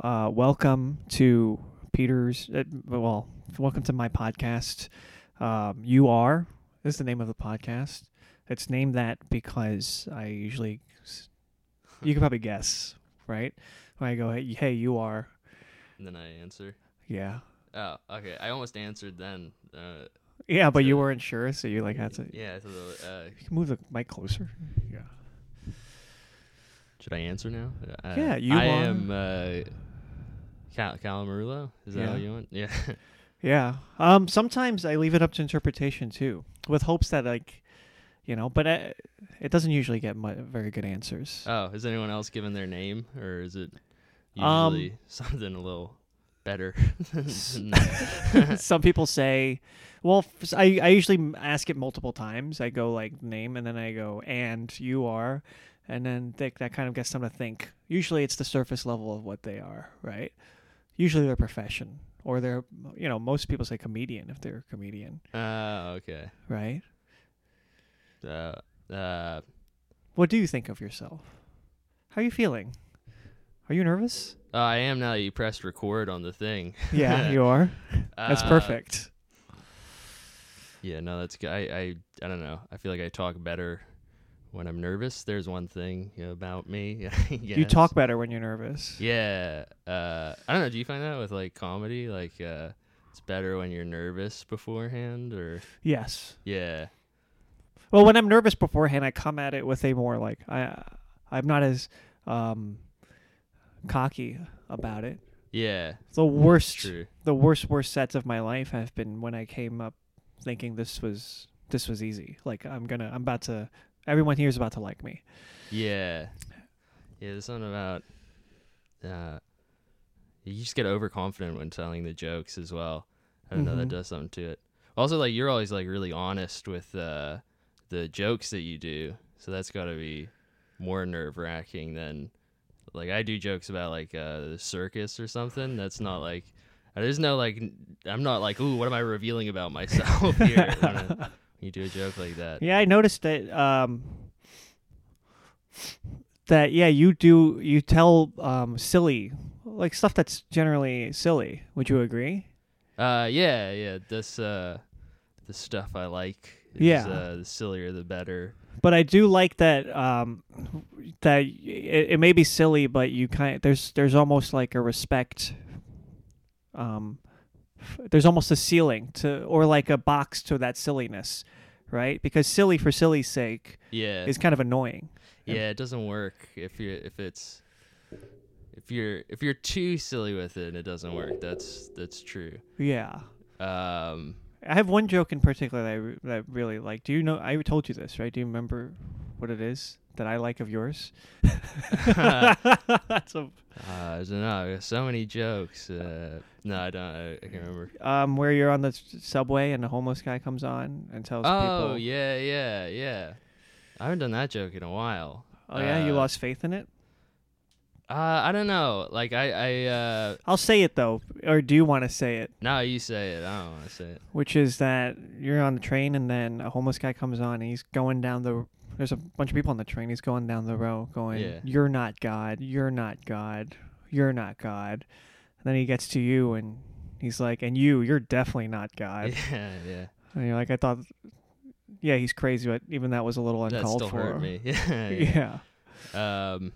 Uh, welcome to Peter's. Uh, well, welcome to my podcast. Um, you are is the name of the podcast. It's named that because I usually, you can probably guess, right? When I go, hey, hey you are. And then I answer. Yeah. Oh, okay. I almost answered then. Uh, Yeah, but you weren't sure, so you like had to. yeah. So the, uh, You can move the mic closer. Yeah. should I answer now? Uh, Yeah, you I are- am uh, Cal-. Is that Yeah. how you want? Yeah. Yeah. Um. Sometimes I leave it up to interpretation too, with hopes that like, you know, but uh it doesn't usually get mu- very good answers. oh, has anyone else given their name, or is it Um, usually something a little better? Some people say, well, f- I I usually ask it multiple times. I go like name, and then I go and you are, and then they, that kind of gets them to think. Usually, it's the surface level of what they are, right? Usually, their profession, or they're, you know, most people say comedian if they're a comedian, Ah, okay. right? Uh, uh, What do you think of yourself? How are you feeling? Are you nervous? oh, I am now. that You pressed record on the thing. Yeah, you are. That's Uh, perfect. Yeah, no, that's good. I, I, I don't know. I feel like I talk better when I'm nervous. There's one thing about me. You talk better when you're nervous. Yeah. Uh, I don't know. Do you find that with like comedy? Like, uh, it's better when you're nervous beforehand, or Yes. yeah, Well, when I'm nervous beforehand, I come at it with a more like I, I'm not as um, cocky about it. yeah. The worst, True. the worst, worst sets of my life have been when I came up thinking this was this was easy. Like I'm gonna, I'm about to. Everyone here is about to like me. Yeah. Yeah. There's something about. Uh, you just get overconfident when telling the jokes as well. I don't know. That Mhm. does something to it. Also, like you're always like really honest with uh, the jokes that you do, so that's got to be more nerve wracking than like I do jokes about like uh, the circus or something. That's not like there's no like I'm not like ooh what am I revealing about myself here when, I- when you do a joke like that. Yeah, I noticed that. Um, that yeah, you do you tell um, silly like stuff that's generally silly. Would you agree? Uh, yeah, yeah. This uh, the stuff I like. Is, Yeah. Uh, the sillier the better. But I do like that. Um, that it, it may be silly, but you kind there's there's almost like a respect. Um, there's almost a ceiling to or like a box to that silliness, right? Because silly for silly's sake Yeah. is kind of annoying. yeah, it doesn't work if you if it's if you're if you're too silly with it, and it doesn't work. That's that's true. Yeah. Um, I have one joke in particular that I, re- that I really like. Do you know? I told you this, right? Do you remember what it is that I like of yours? That's a, uh, I don't know. So many jokes. Uh, no, I don't. I, I can't remember. um, where you're on the subway and the homeless guy comes on and tells Oh people, Oh yeah, yeah, yeah. I haven't done that joke in a while. "Oh yeah, you Uh, lost faith in it." Uh, I don't know. Like I, I. Uh, I'll say it though, or do you want to say it? no, you say it. I don't want to say it. Which is that you're on the train and then a homeless guy comes on and he's going down the. There's a bunch of people on the train. He's going down the row, going, Yeah. "You're not God. You're not God. You're not God." And then he gets to you and he's like, "And you, you're definitely not God." Yeah, yeah. And you're like, "I thought." Yeah, he's crazy, but even that was a little That uncalled still for. hurt me. yeah, yeah. yeah. Um,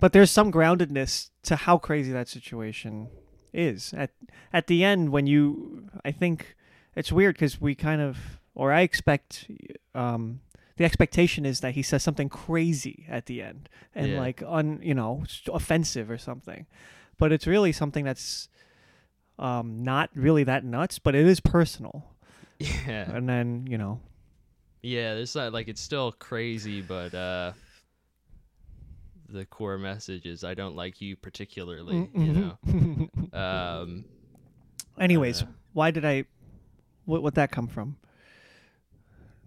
but there's some groundedness to how crazy that situation is at at the end when you i think it's weird because we kind of or i expect um the expectation is that he says something crazy at the end and Yeah. like un you know offensive or something but it's really something that's um not really that nuts but it is personal yeah, and then you know yeah. There's not like it's still crazy, but uh, the core message is I don't like you particularly. You know. Mm-hmm. Um, anyways uh, why did i what would that come from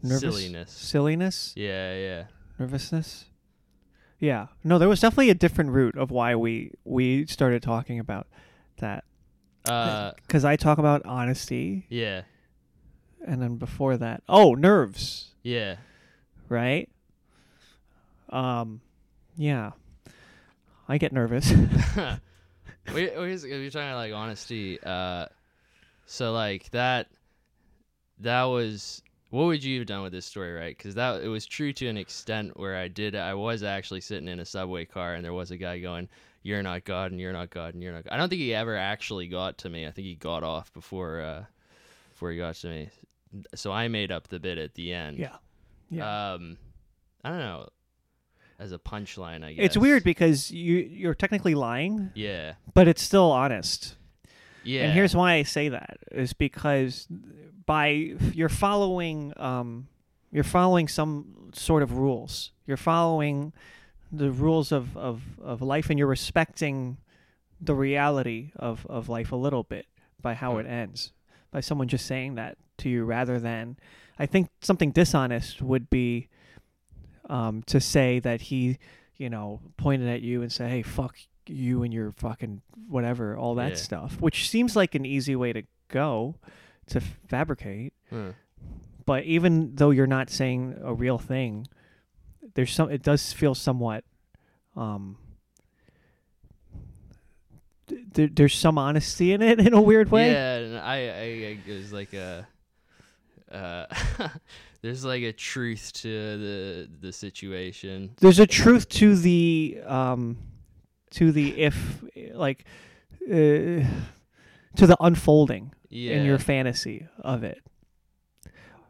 Nervous? silliness. silliness? Yeah, yeah. nervousness? Yeah. No there was definitely a different route of why we we started talking about that. Uh, because i talk about honesty. Yeah, and then before that oh nerves. Yeah. right? Um yeah. I get nervous. We, we, if you're talking like honesty, uh, so like that, that was what would you have done with this story, right? Because that it was true to an extent where I did, I was actually sitting in a subway car and there was a guy going, "You're not God, and you're not God, and you're not." God. I don't think he ever actually got to me. I think he got off before, uh, before he got to me. So I made up the bit at the end. Yeah. Yeah. Um, I don't know. As a punchline, I guess it's weird because you you're technically lying, Yeah. but it's still honest. Yeah. And here's why I say that is because by you're following um, you're following some sort of rules. You're following the rules of, of, of life and you're respecting the reality of, of life a little bit by how Hmm. it ends. By someone just saying that to you rather than I think something dishonest would be um, to say that he, you know, pointed at you and said, Hey, fuck you and your fucking whatever, all that Yeah. stuff, which seems like an easy way to go to fabricate. Huh. But even though you're not saying a real thing, there's some. It does feel somewhat. Um, th- there, there's some honesty in it in a weird way. Yeah, and I, I, was like a, uh, there's like a truth to the the situation. There's a truth to the um, to the if like, uh, to the unfolding Yeah, in your fantasy of it.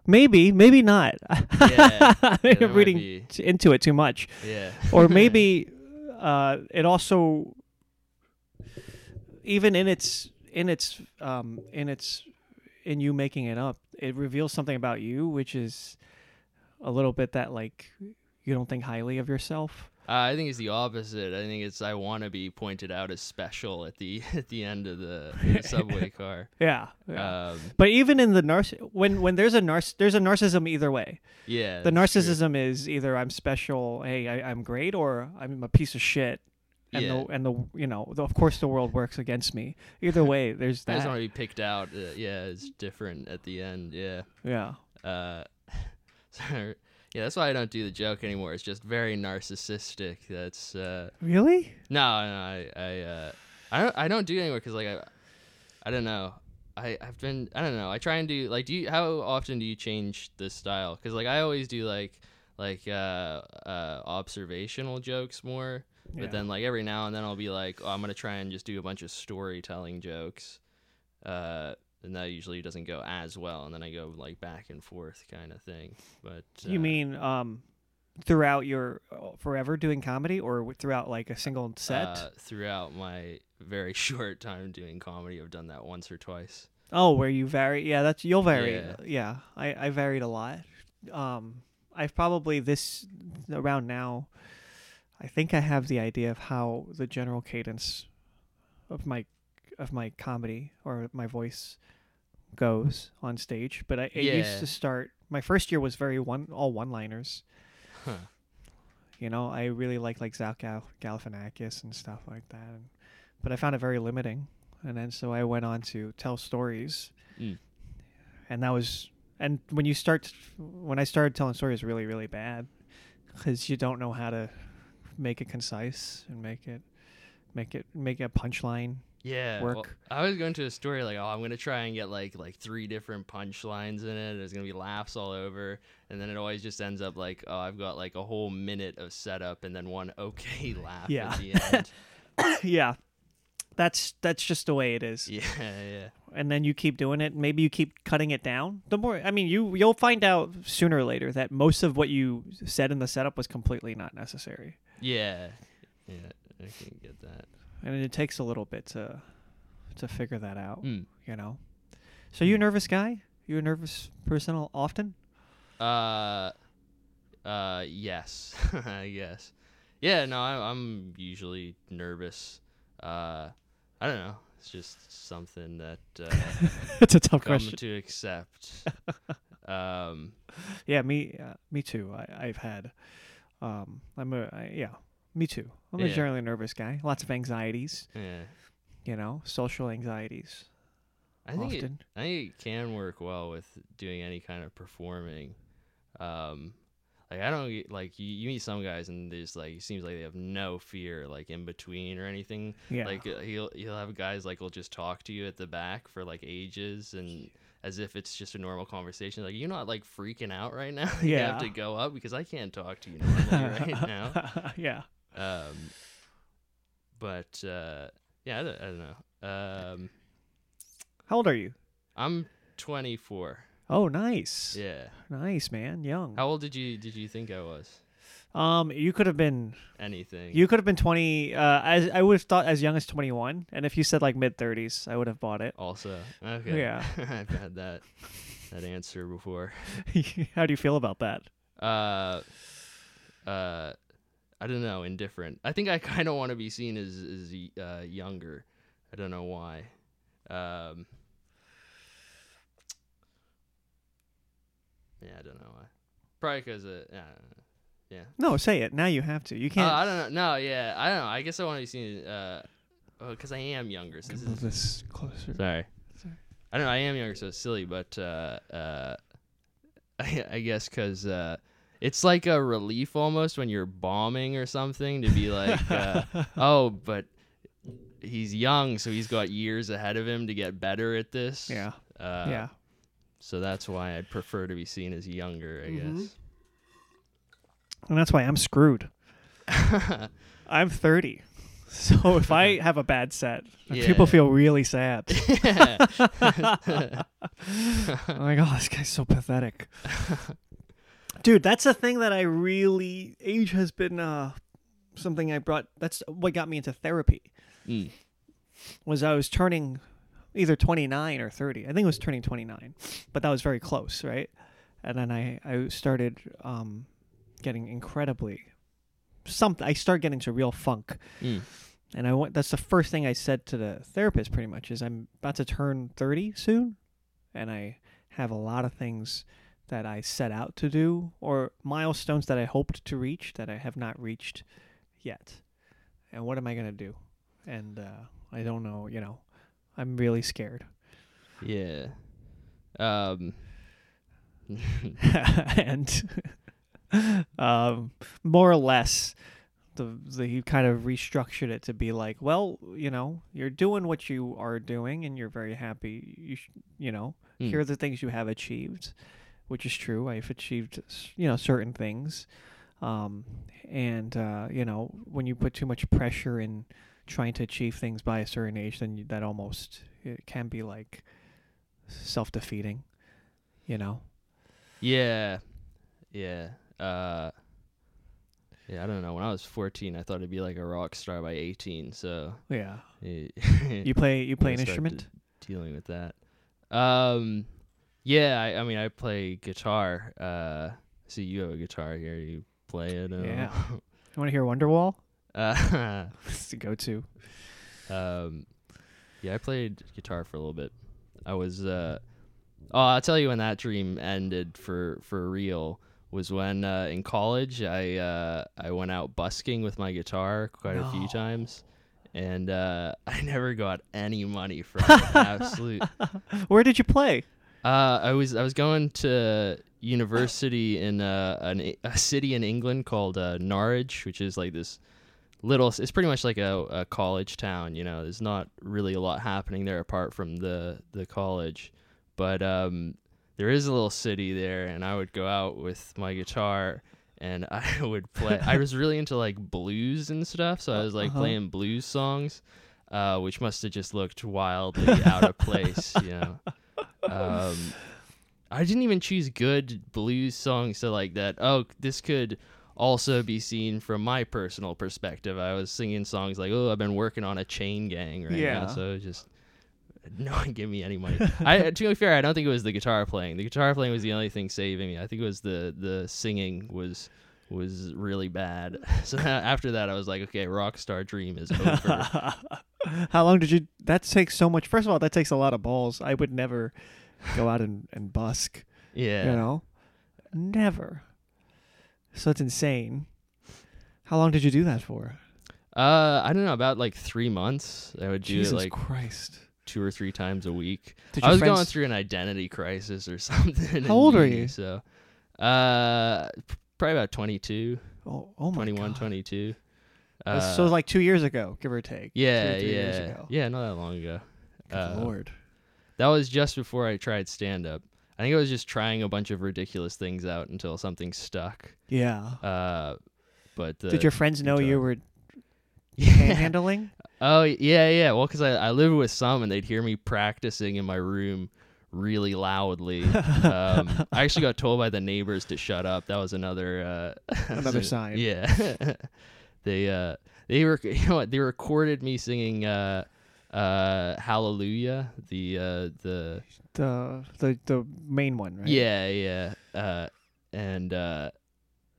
Maybe, maybe not. Yeah, I'm reading be- into it too much. yeah, or maybe uh, it also even in its in its um, in its in you making it up it reveals something about you which is a little bit that like you don't think highly of yourself uh, I think it's the opposite. I think it's I want to be pointed out as special at the at the end of the, the subway car. yeah, yeah. Um, but even in the narciss when when there's a narciss there's a narcissism either way yeah, the that's true. narcissism is either i'm special hey I, i'm great or i'm a piece of shit and Yeah. the and the you know the, of course the world works against me either way there's that want to be picked out. Uh, yeah, it's different at the end. Yeah. yeah Uh, yeah, that's why I don't do the joke anymore. It's just very narcissistic. That's uh, really no, no, I, I, uh, I don't, I don't do it anymore because like I, I don't know. I, I've been, I don't know. I try and do like, do you? How often do you change the style? Because like I always do like, like uh, uh, observational jokes more. But Yeah. then like every now and then I'll be like, oh, I'm gonna try and just do a bunch of storytelling jokes. Uh, and that usually doesn't go as well, and then I go like back and forth kind of thing. But You uh, mean um, throughout your uh, forever doing comedy, or throughout like a single set? uh, throughout my very short time doing comedy, I've done that once or twice. oh, where you vary? Yeah, that's you'll vary. Yeah. Yeah, I I varied a lot. Um, I've probably this around now. I think I have the idea of how the general cadence of my of my comedy or my voice goes on stage. But I it used to start. My first year was very one all one liners. Huh. You know, I really like like Zach Gal- Galifianakis and stuff like that. And, but I found it very limiting, and then so I went on to tell stories, Mm. and that was and when you start when I started telling stories, really really bad because you don't know how to make it concise and make it make it make a punchline. Yeah, Work. well, I was going to a story like, oh, I'm gonna try and get like like three different punchlines in it. There's gonna be laughs all over, and then it always just ends up like, oh, I've got like a whole minute of setup and then one okay laugh Yeah. at the end. yeah, that's that's just the way it is. yeah, yeah. and then you keep doing it maybe you keep cutting it down the more i mean you you'll find out sooner or later that most of what you said in the setup was completely not necessary Yeah, yeah, I can get that. And it takes a little bit to to figure that out Mm. you know so you a nervous guy you a nervous person often Uh, uh, yes, yes. Yeah, no, I, I'm usually nervous. Uh, I don't know. It's just something that uh, it's a tough question to accept. um, yeah me uh, me too I, i've had um i'm a I, yeah me too i'm a Yeah. generally nervous guy lots of anxieties yeah, you know social anxieties I think it, often I think it can work well with doing any kind of performing. Um, like I don't get- like you, you meet some guys and there's like it seems like they have no fear like in between or anything. Yeah. Like uh, he'll he'll have guys like will just talk to you at the back for like ages and as if it's just a normal conversation. Like you're not like freaking out right now. you Yeah. have to go up because I can't talk to you normally right now. yeah. Um, but uh, yeah, I don't, I don't know. Um, How old are you? I'm 24. Oh, nice. Yeah. Nice, man. Young. How old did you did you think I was? Um, you could have been Anything. you could have been 20 uh as I would have thought as young as 21 and if you said like mid 30s I would have bought it. also okay. Yeah. I've had that that answer before. How do you feel about that? Uh, uh, I don't know. Indifferent. I think I kind of want to be seen as as uh, younger. I don't know why. Um, yeah, I don't know why. Probably because uh, yeah. No, say it. Now you have to. You Uh, can't I don't know. No, yeah, I don't know. I guess I want to be seen. Uh, because I am younger. So this is this closer. sorry. Sorry. I don't know. I am younger, so it's silly, but uh, uh, I, I guess because uh, it's like a relief almost when you're bombing or something to be like, uh, oh, but he's young, so he's got years ahead of him to get better at this. Yeah. Uh, yeah. So that's why I'd prefer to be seen as younger, I guess. And that's why I'm screwed. I'm 30. So if I have a bad set, Yeah. people feel really sad. oh my god, this guy's so pathetic. Dude, that's the thing that I really age has been uh something I brought that's what got me into therapy. Mm. Was I was turning either 29 or 30. I think it was turning 29. But that was very close, right? And then I I started um getting incredibly something I started getting to real funk. Mm. And I went that's the first thing I said to the therapist pretty much is I'm about to turn 30 soon and I have a lot of things that I set out to do or milestones that I hoped to reach that I have not reached yet. And what am I going to do? And uh, I don't know, you know. I'm really scared. Yeah. Um. and um, more or less the, the he kind of restructured it to be like, well, you know, you're doing what you are doing and you're very happy. You sh- you know, Mm. here are the things you have achieved, which is true. I've achieved, you know, certain things. Um, and, uh, you know, when you put too much pressure in trying to achieve things by a certain age, then you, that almost it can be like self defeating, you know? Yeah. Yeah. Uh Yeah, I don't know. When I was 14, I thought I'd be like a rock star by 18, so Yeah. you You play you play an instrument? dealing with that. Um yeah, I, I mean I play guitar. Uh see you have a guitar here. You play it. uh, Yeah. You want to hear Wonderwall? uh, it's the go-to. Um, yeah, I played guitar for a little bit. I was, uh, oh, I'll tell you when that dream ended for for real was when uh, in college I uh, I went out busking with my guitar quite a few times, and uh, I never got any money from it. Absolute. Where did you play? Uh, I was I was going to university in uh, an, a city in England called uh, Norwich, which is like this little. It's pretty much like a, a college town. You know, there's not really a lot happening there apart from the the college, but um, there is a little city there, and I would go out with my guitar. And I would play. I was really into like blues and stuff, so I was like Uh-huh. playing blues songs, uh, which must have just looked wildly out of place, you know um, I didn't even choose good blues songs to like that. Oh, this could also be seen from my personal perspective. I was singing songs like, "Oh, I've been working on a chain gang right Yeah. now," so it just no one give me any money. I to be fair, I don't think it was the guitar playing. The guitar playing was the only thing saving me. I think it was the the singing was was really bad. So after that, I was like, okay, rockstar dream is over. How long did you? That takes so much. First of all, that takes a lot of balls. I would never go out and, and busk. yeah. You know, never. So it's insane. How long did you do that for? Uh, I don't know about like three months. I would do Jesus it like Christ! two or three times a week. Did I was friends, going through an identity crisis or something. in How old are you? So, uh, probably about 22, Oh, oh my 21, god. 22. That's- Uh, so like two years ago, give or take. Two yeah, years yeah, ago. yeah. Not that long ago. Good Uh, lord. That was just before I tried stand up. I think I was just trying a bunch of ridiculous things out until something stuck. Yeah. Uh, but Did your friends know you were panhandling? Oh yeah, yeah. Well, because I, I lived with some, and they'd hear me practicing in my room really loudly. um, I actually got told by the neighbors to shut up. That was another uh, Another sign. Yeah, they uh, they were you know what they recorded me singing uh, uh, Hallelujah. The uh, the the the the main one, right? yeah yeah, uh, and uh,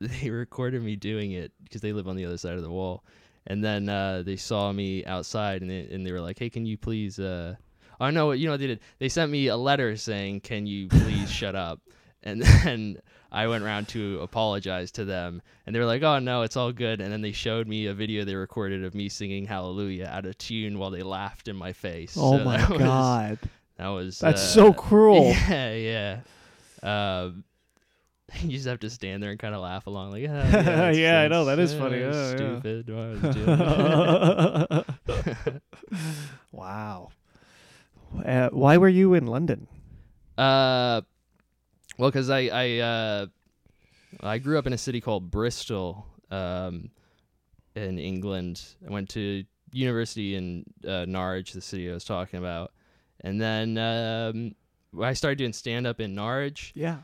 they recorded me doing it because they live on the other side of the wall. And then uh, they saw me outside, and they, and they were like, "Hey, can you please?" Uh... Oh no, you know what they did? They sent me a letter saying, "Can you please shut up?" And then I went around to apologize to them, and they were like, "Oh no, it's all good." And then they showed me a video they recorded of me singing Hallelujah out of tune while they laughed in my face. Oh So my that was- god. that was That's uh, so cruel. Yeah, yeah. Um, you just have to stand there and kind of laugh along, like, yeah, yeah, Yeah, I know, that is uh, funny, yeah, yeah. stupid. what I doing. wow. Uh, why were you in London? uh, well, because I I uh, I grew up in a city called Bristol, um, in England. I went to university in uh, Norwich, the city I was talking about, and then um, I started doing stand up in Norwich. Yeah.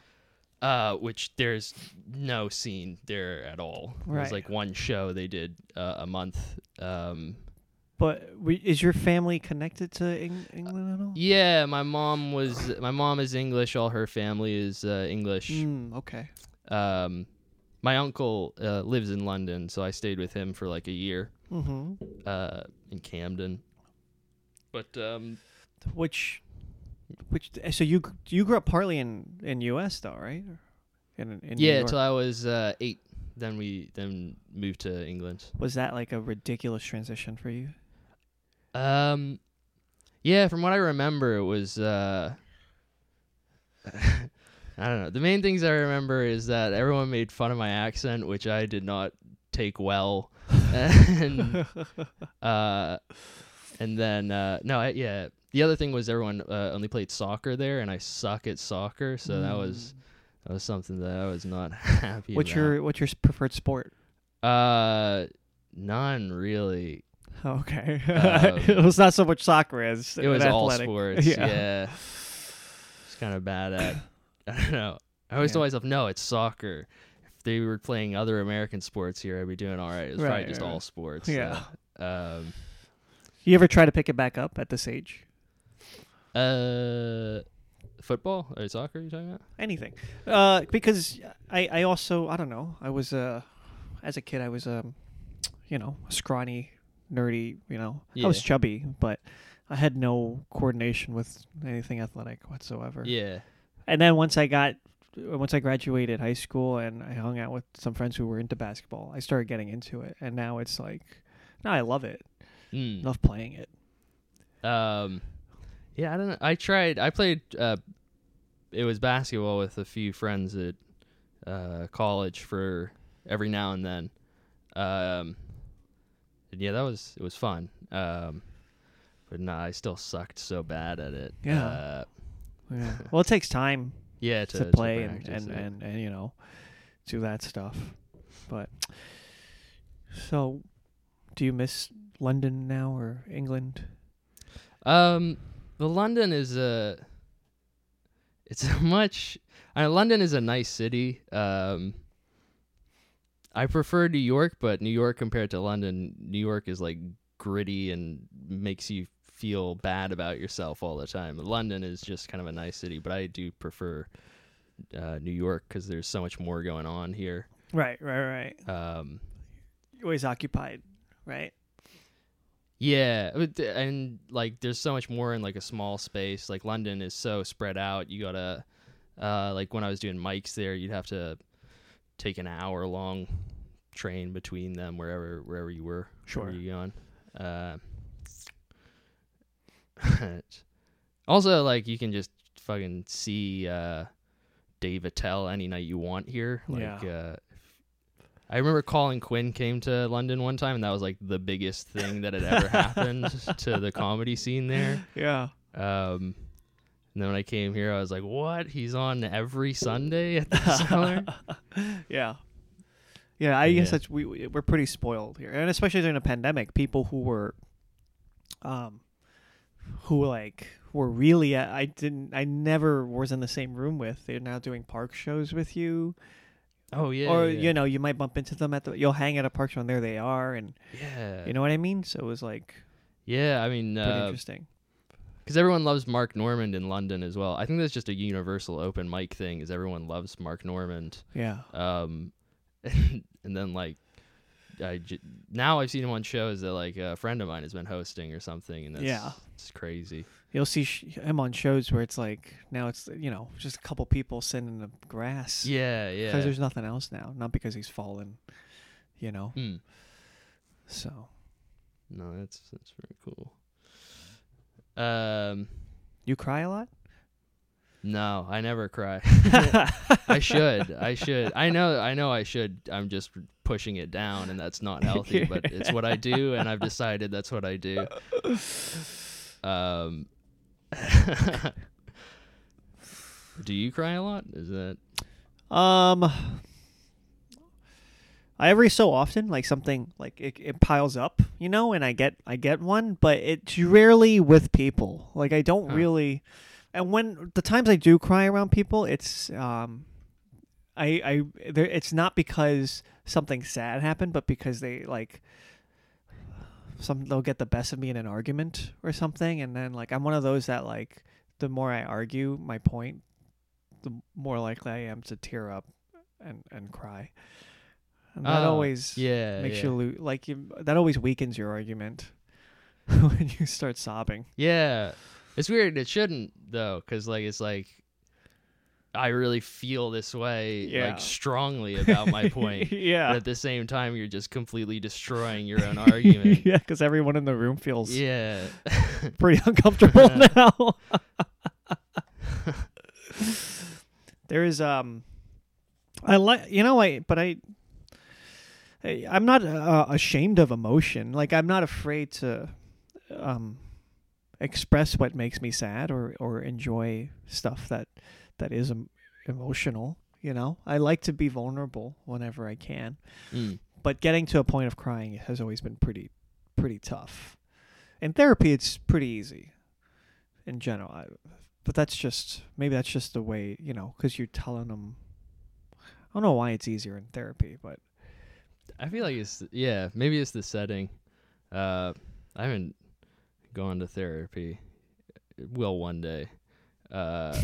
uh, which there's no scene there at all. It was like one show they did uh, a month. Um, But we, is your family connected to Eng- England at all? yeah, my mom was. My mom is English. All her family is uh, English. Mm, okay. Um, my uncle uh, lives in London, so I stayed with him for like a year Mm-hmm. uh, in Camden. But um, Which, which? So you you grew up partly in in U.S. though, right? In, in yeah, till I was uh, eight. Then we then moved to England. was that like a ridiculous transition for you? Um, yeah, from what I remember, it was. Uh, I don't know. The main things I remember is that everyone made fun of my accent, which I did not take well, and uh, and then uh, no, I, yeah. The other thing was everyone uh, only played soccer there, and I suck at soccer, so that was that was something that I was not happy Mm. What's about. your what's your preferred sport? uh, none really. Okay, Um, it was not so much soccer as It was all sports. Yeah. Yeah. It's kind of bad at. I don't know. I always Yeah. told myself, no, it's soccer. If they were playing other American sports here, I'd be doing all right. It's was probably just right, all right. sports. Yeah. so, um, You ever try to pick it back up at this age? uh, football or soccer? Are You talking about? Anything, uh, because I I also I don't know. I was uh, as a kid I was um, you know, a scrawny, nerdy. You know, I was chubby, but I had no coordination with anything athletic whatsoever. Yeah. And then once I got once I graduated high school and I hung out with some friends who were into basketball, I started getting into it, and now it's like, now I love it. Mm. Love playing it. Um, yeah, I don't know. I tried. I played. Uh, it was basketball with a few friends at uh, college for every now and then. Um, and yeah, that was it was fun. Um, but no, I still sucked so bad at it. Yeah. Uh, Yeah. well, it takes time yeah, to, to, to play and, and, and, and you know do that stuff. But so, do you miss London now or England? Um, the London is a. It's a much. I mean, London is a nice city. Um, I prefer New York, but New York compared to London, New York is like gritty and makes you feel bad about yourself all the time. London is just kind of a nice city, but I do prefer uh, New York because there's so much more going on here. Right, right, right. Um, You're always occupied, right? Yeah, and like there's so much more in like a small space. Like London is so spread out. You gotta, uh, like when I was doing mics there, you'd have to take an hour long train between them wherever wherever you were. Sure. Wherever you going. Uh, also, like you can just fucking see uh, Dave Attell any night you want here. Like Yeah. uh, I remember Colin Quinn came to London one time, and that was like the biggest thing that had ever happened to the comedy scene there. Yeah. Um, and then when I came here, I was like, "What? He's on every Sunday at the cellar?" yeah. Yeah, I guess Yeah. that's we we- we're pretty spoiled here, and especially during a pandemic, people who were, um, who like were really I didn't I never was in the same room with. They're now doing park shows with you, Oh yeah, or yeah. you know you might bump into them at the you'll hang at a park show and there they are, and yeah, you know what I mean. So it was like yeah. I mean, pretty because everyone loves Mark Normand in London as well. I think that's just a universal open mic thing. Is everyone loves Mark Normand? Yeah, Um, and then like. I j- now I've seen him on shows that like a friend of mine has been hosting or something, and that's Yeah. it's crazy. you'll see sh- him on shows where it's like now it's you know just a couple people sitting in the grass. Yeah, yeah. because there's nothing else now. Not because he's fallen, you know. Mm. So No, that's that's very cool. Um, you cry a lot. no, I never cry. I should. I should. I know. I know. I should. I'm just pushing it down, and that's not healthy. But it's what I do, and I've decided that's what I do. Um. do you cry a lot? Is that? Um, I every so often like something like it, it piles up, you know, and I get I get one, but it's rarely with people. Like I don't Huh. really, and when the times I do cry around people, it's um, I I there it's not because something sad happened, but because they like some they'll get the best of me in an argument or something, and then like I'm one of those that like the more I argue my point, the more likely I am to tear up and and cry. And that Oh, always Yeah. makes yeah. you lose. like you, that always weakens your argument when you start sobbing. Yeah, it's weird. It shouldn't though, because like it's like I really feel this way Yeah. like strongly about my point. But yeah. at the same time, you're just completely destroying your own argument. yeah, because everyone in the room feels yeah. pretty uncomfortable now. there is um, I like you know I but I. I'm not uh, ashamed of emotion. Like I'm not afraid to um, express what makes me sad or or enjoy stuff that that is em- emotional. You know, I like to be vulnerable whenever I can Mm. but getting to a point of crying has always been pretty pretty tough. In therapy, it's pretty easy in general. I, but that's just maybe that's just the way you know because you're telling them. I don't know why it's easier in therapy, but I feel like it's yeah, maybe it's the setting. Uh, I haven't gone to therapy. Will one day. Uh,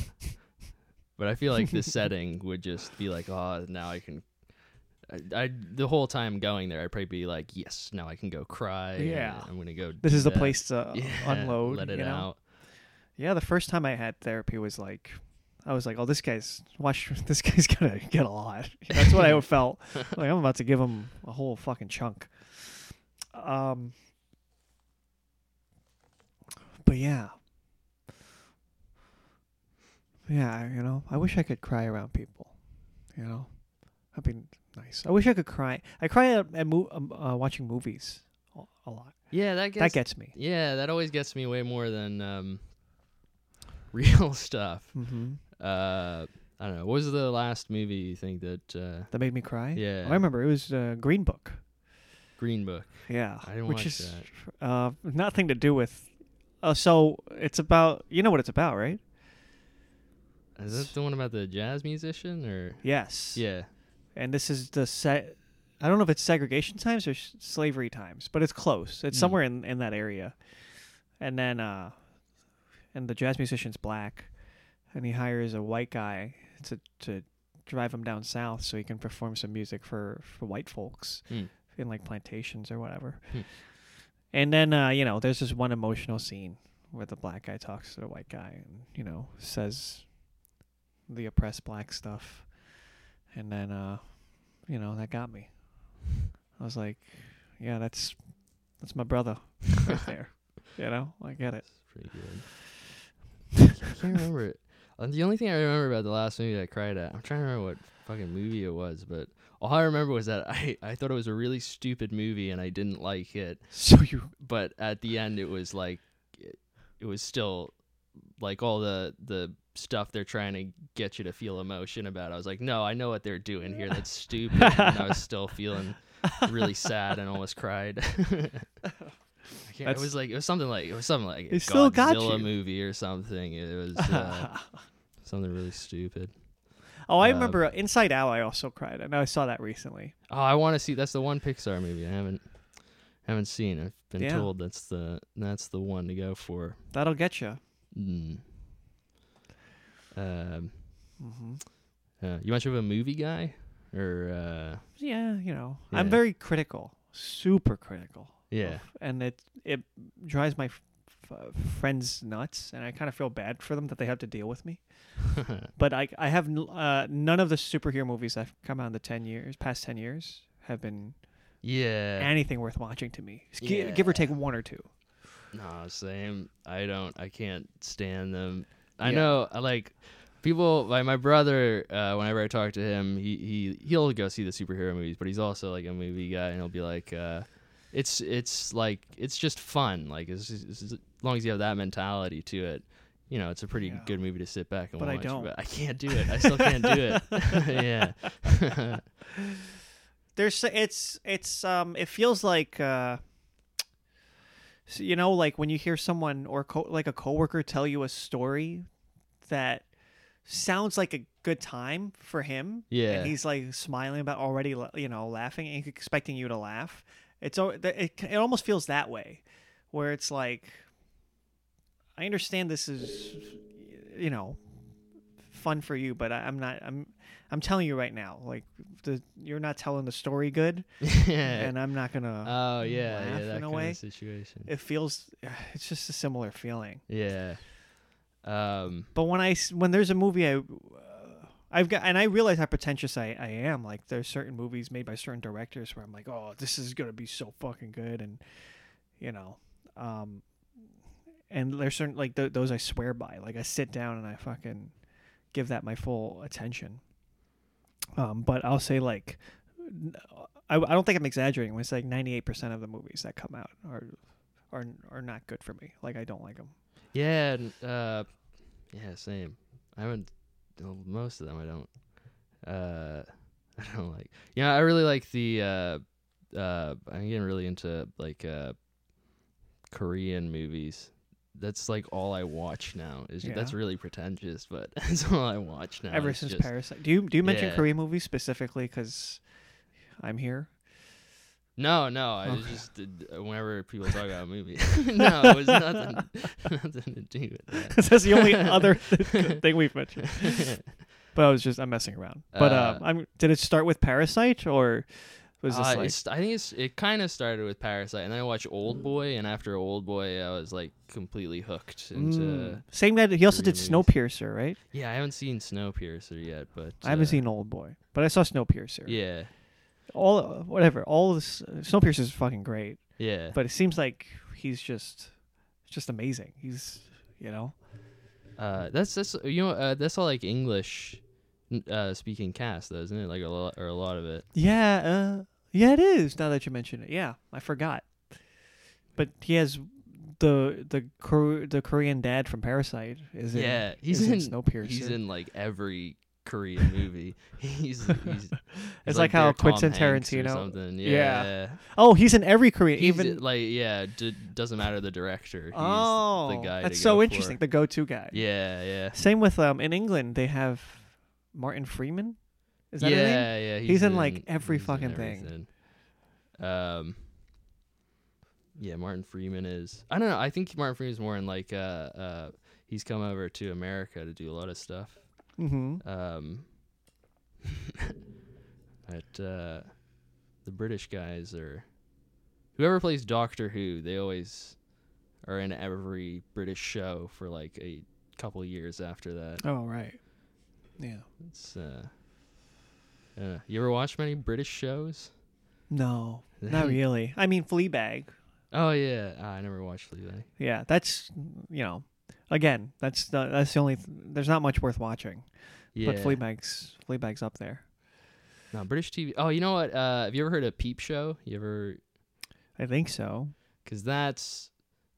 but I feel like the setting would just be like, oh, now I can. I, I the whole time going there, I'd probably be like, yes, now I can go cry. Yeah. I'm gonna go. this is the place to Yeah, unload. let it you know? out. Yeah, the first time I had therapy was like, I was like, oh, this guy's watch. This guy's gonna get a lot. That's what I felt. Like I'm about to give him a whole fucking chunk. Um. But yeah. Yeah, you know, I wish I could cry around people. You know, that'd be nice. I wish I could cry. I cry at, at mo- um, uh, watching movies a, a lot. Yeah, that gets that gets me. Yeah, that always gets me way more than um, real stuff. Mm-hmm. Uh, I don't know. What was the last movie you think that uh, That made me cry. Yeah. I remember it was uh, Green Book. Green Book? Yeah, I didn't which watch is uh nothing to do with. Uh, so it's about you know what it's about, right? Is that the one about the jazz musician or? Yes. Yeah. And this is the set. I don't know if it's segregation times or s- slavery times, but it's close. It's Mm. somewhere in in that area. And then uh, and the jazz musician's black, and he hires a white guy to to drive him down south so he can perform some music for for white folks Hmm. in like plantations or whatever. Hmm. And then uh, you know, there's this one emotional scene where the black guy talks to the white guy and you know says the oppressed black stuff, and then uh, you know that got me. I was like, yeah, that's that's my brother right there. You know, I get it. It's pretty good. I can't remember it. The only thing I remember about the last movie that I cried at, I'm trying to remember what fucking movie it was, but all I remember was that I I thought it was a really stupid movie and I didn't like it. So you But at the end, it was like it, it was still like all the the stuff they're trying to get you to feel emotion about. I was like, no, I know what they're doing here. That's stupid. and I was still feeling really sad and almost cried. I can't, it was like it was something like it was something like a still got Godzilla you. movie or something. It was uh, something really stupid. oh, I um, remember uh, Inside Out. I also cried. I know I saw that recently. Oh, I want to see. That's the one Pixar movie I haven't haven't seen. I've been Yeah. told that's the that's the one to go for. That'll get you. Mm. Um, hmm uh, you much of a movie guy, or uh, Yeah, you know, I'm very critical, super critical. Yeah, and it it drives my f- f- friends nuts, and I kind of feel bad for them that they have to deal with me. But I I have n- uh, none of the superhero movies that have come out in the ten years, past ten years, have been yeah. anything worth watching to me. Gi- Yeah. Give or take one or two. No, same. I don't. I can't stand them. I Yeah. know. I like people. Like my brother. Uh, whenever I talk to him, he he he'll go see the superhero movies, but he's also like a movie guy, and he'll be like, uh, "It's it's like it's just fun. Like as, as, long as you have that mentality to it." You know, it's a pretty Yeah. good movie to sit back and But I watch. don't. But I can't do it. I still can't do it. yeah. There's it's it's um it feels like uh you know like when you hear someone or co- like a coworker tell you a story that sounds like a good time for him Yeah. and he's like smiling about already you know laughing and expecting you to laugh it's it, it almost feels that way where it's like i understand this is you know fun for you but I, i'm not i'm i'm telling you right now like the you're not telling the story good yeah. and i'm not gonna Oh yeah, laugh yeah, that in a kind way. of situation. it feels it's just a similar feeling yeah. Um. But when I when there's a movie I I've got and I realize how pretentious I, I am. Like there's certain movies made by certain directors where I'm like, oh, this is gonna be so fucking good, and you know, um, and there's certain like th- those I swear by. Like I sit down and I fucking give that my full attention. Um, but I'll say like, I, I don't think I'm exaggerating when it's like 98% of the movies that come out are are are not good for me. Like I don't like them. Yeah. Uh. Yeah. Same. I haven't. Most of them I don't. Uh. I don't like. Yeah. I really like the. Uh. Uh. I'm getting really into like uh. Korean movies. That's like all I watch now. Is that's really pretentious, but that's all I watch now. Ever since just- Parasite. Do you do you mention Yeah. Korean movies specifically because I'm here? No, no. I was Okay. just did, whenever people talk about a movie. no, it was nothing. nothing to do with that. that's the only other thing we've mentioned. But I was just I'm messing around. But Uh, um, I'm. Did it start with Parasite or was this Uh, like? I think it's it kind of started with Parasite, and then I watched Old Boy, and after Old Boy, I was like completely hooked into. Mm. Same guy. He also did movies. Snowpiercer, right? Yeah, I haven't seen Snowpiercer yet, but I haven't uh, seen Old Boy, but I saw Snowpiercer. Yeah, All whatever. All this Snowpiercer is fucking great, yeah, but it seems like he's just just amazing. He's you know. uh, that's that's you know uh, that's all like English uh, speaking cast, though, isn't it? Like a lot or a lot of it. Yeah, uh, yeah, it is. Now that you mention it, yeah, I forgot. But he has the the the Korean dad from Parasite. Is in, yeah, he's is in, in Snowpiercer. He's in like every Korean movie. he's, he's it's he's like, how Quentin Tarantino. something. Yeah. Yeah. Oh, he's in every Korean. He's even like yeah, d- doesn't matter the director. He's oh, the guy. that's so interesting. For. The go-to guy. Yeah, yeah. Same with um in England they have Martin Freeman. Is that yeah, yeah. He's in, like, every fucking thing. Um. Yeah, Martin Freeman is. I don't know. I think Martin Freeman's more in like uh uh. He's come over to America to do a lot of stuff. Mm-hmm. Um. but uh, the British guys are. Whoever plays Doctor Who, they always are in every British show for like a couple years after that. Oh right. Yeah. It's uh. Uh, you ever watch many British shows? No, not really. I mean, Fleabag. Oh yeah, Ah, I never watched Fleabag. Yeah, that's you know, again, that's the that's the only. There's not much worth watching. Yeah, But Fleabag's Fleabag's up there. No, British TV. Oh, you know what? Uh, have you ever heard of Peep Show? You ever? I think so. Because that's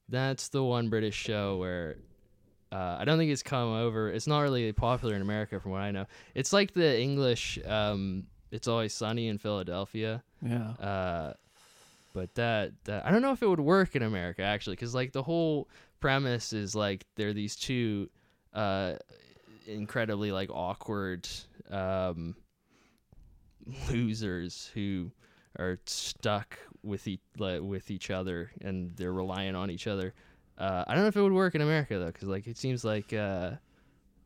that's the one British show where uh, I don't think it's come over. It's not really popular in America, from what I know. It's like the English. Um, it's always sunny in Philadelphia. Yeah. Uh, but that, that I don't know if it would work in America actually, because like the whole premise is like there are these two uh, incredibly like awkward um, losers who are stuck with each like, with each other and they're relying on each other. Uh, I don't know if it would work in America though, because like it seems like uh,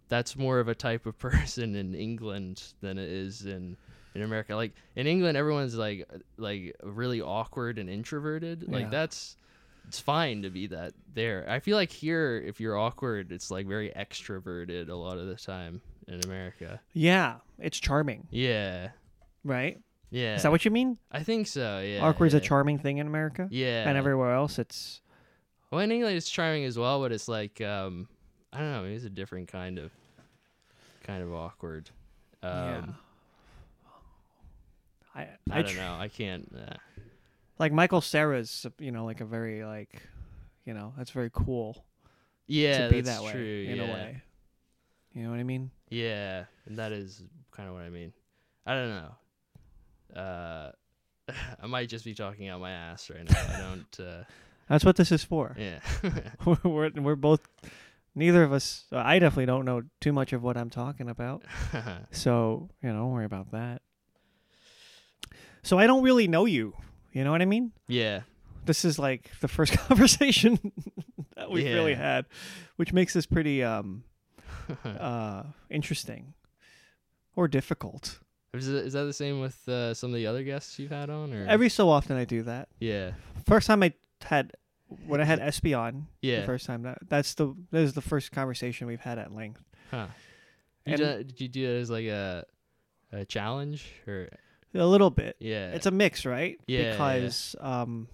that's more of a type of person in England than it is in in America. Like in England, everyone's like like really awkward and introverted. Like Yeah. that's it's fine to be that there. I feel like here, if you're awkward, it's like very extroverted a lot of the time in America. Yeah. It's charming, Yeah, right? yeah. Is that what you mean? I think so. Yeah. Awkward's yeah. a charming thing in America, Yeah. and everywhere else, it's Well, in England, it's charming as well, but it's like um, I don't know. Maybe it's a different kind of kind of awkward. Um, yeah. I I, I don't tr- know. I can't. Uh, like Michael Cera's, you know, like a very like, you know, that's very cool yeah, to be that way true. in yeah. a way. You know what I mean? Yeah, and that is kind of what I mean. I don't know. Uh, I might just be talking out my ass right now. I don't. Uh, That's what this is for. yeah. we're we're both. Neither of us. I definitely don't know too much of what I'm talking about. So you know, don't worry about that. So I don't really know you. You know what I mean? yeah. This is like the first conversation that we've really had, which makes this pretty um uh interesting or difficult. Is, it, is that the same with uh, some of the other guests you've had on? Or Every so often I do that. yeah, First time I had when I had SB on, yeah. the first time that that's the that is the first conversation we've had at length. Huh. Did You And- did you do it as like a a challenge or A little bit. yeah? It's a mix, right? Yeah, yeah. Because um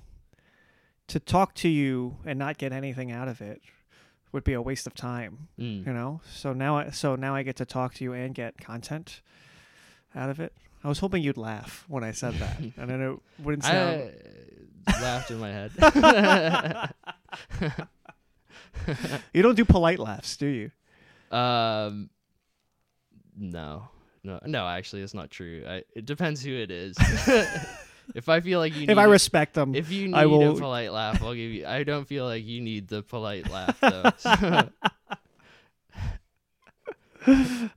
to talk to you and not get anything out of it would be a waste of time, Mm. you know? So now I so now I get to talk to you and get content out of it. I was hoping you'd laugh when I said that. and then it wouldn't sound I laughed in my head. You don't do polite laughs, do you? um, no, no, no. Actually, it's not true. I, it depends who it is. if I feel like you, If need I a- respect them. if you need I will- a polite laugh, I'll give you. I don't feel like you need the polite laugh though. So,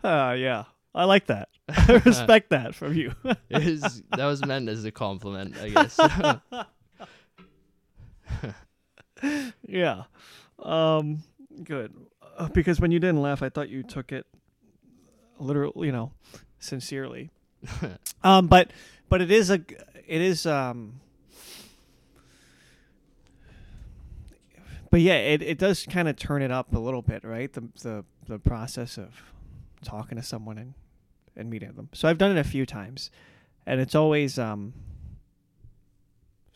uh, yeah. I like that. I respect that from you. it is, that was meant as a compliment, I guess. yeah. Um good. Uh, because when you didn't laugh, I thought you took it literally, you know, sincerely. Um but but it is a it is um But yeah, it, it does kind of turn it up a little bit, right? The the the process of talking to someone and and meeting them. So I've done it a few times, and it's always um.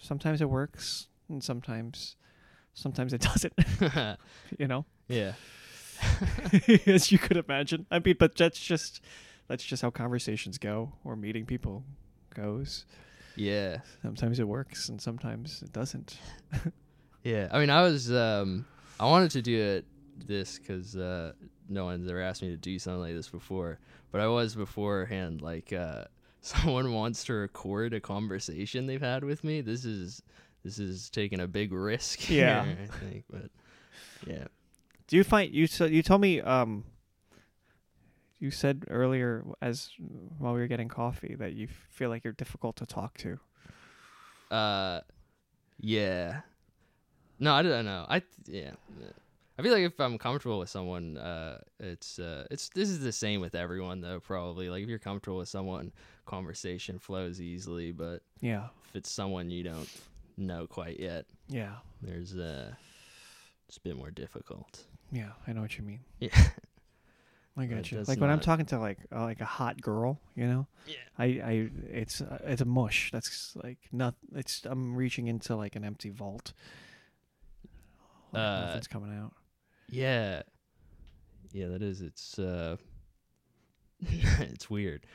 Sometimes it works, and sometimes, sometimes it doesn't. you know, yeah. as you could imagine. I mean, but that's just that's just how conversations go, or meeting people goes. Yeah. Sometimes it works, and sometimes it doesn't. Yeah, I mean, I was um, I wanted to do it this because uh, no one's ever asked me to do something like this before. But I was beforehand like, uh, someone wants to record a conversation they've had with me. This is this is taking a big risk. Yeah. here, I think, but yeah, Do you find you so you told me um. You said earlier, as while we were getting coffee, that you feel like you're difficult to talk to. uh, yeah. No, I don't know. I yeah. I feel like if I'm comfortable with someone, uh, it's uh, it's this is the same with everyone though. Probably like if you're comfortable with someone, conversation flows easily. But Yeah, if it's someone you don't know quite yet, yeah, there's uh, it's a bit more difficult. Yeah. I know what you mean. Yeah, I got you. Like when I'm not- talking to like uh, like a hot girl, you know. Yeah. I I it's uh, it's a mush. That's like not. It's I'm reaching into like an empty vault. Like Uh, nothing's coming out. yeah, yeah. That is. It's uh, it's weird.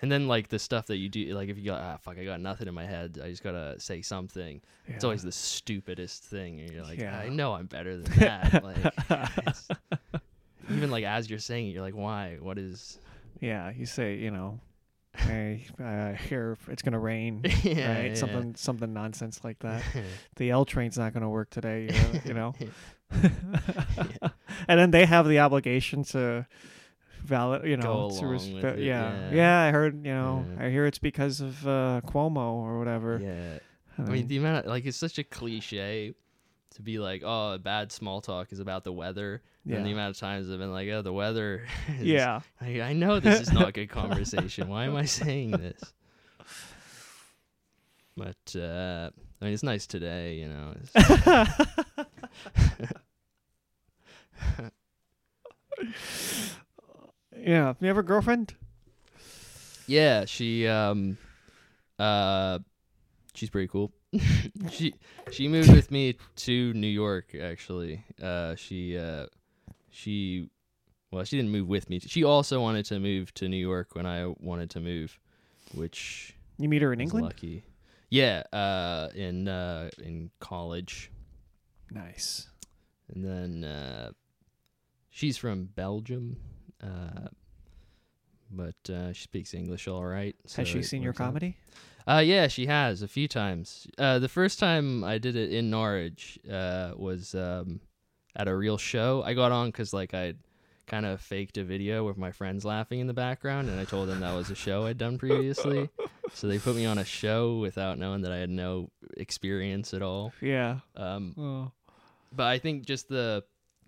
And then like the stuff that you do, like if you got ah fuck, I got nothing in my head, I just gotta say something. It's always the stupidest thing, and you're like, Yeah. I know I'm better than that. like, even like as you're saying it, you're like, why? What is? yeah. You say, you know, hey, I hear it's gonna rain. yeah, right? yeah. Something something nonsense like that. The L train's not going to work today, you know. You know? and then they have the obligation to valid, you know, to along res- with but it, yeah. yeah. yeah, I heard, you know, Yeah. I hear it's because of uh, Cuomo or whatever. yeah. I I mean, mean, the amount of, like it's such a cliche to be like, oh, a bad small talk is about the weather. And the amount of times I've been like, oh, the weather. Is, yeah, I, I know this is not a good conversation. Why am I saying this? But uh, I mean, it's nice today, you know. Yeah. You have a girlfriend? yeah, she um, uh, she's pretty cool. she she moved with me to New York. Actually, uh, she uh, she well, she didn't move with me. She also wanted to move to New York when I wanted to move, which You meet her in England? lucky. Yeah, uh, in uh, in college, Nice. and then uh, she's from Belgium, uh, but uh, she speaks English all right. so Has she seen your out. comedy? Uh, yeah, she has a few times. Uh, the first time I did it in Norwich uh, was um, at a real show. I got on because like I kind of faked a video with my friends laughing in the background, and I told them that was a show I'd done previously. so they put me on a show without knowing that I had no experience at all. Yeah. Um, Oh. but I think just the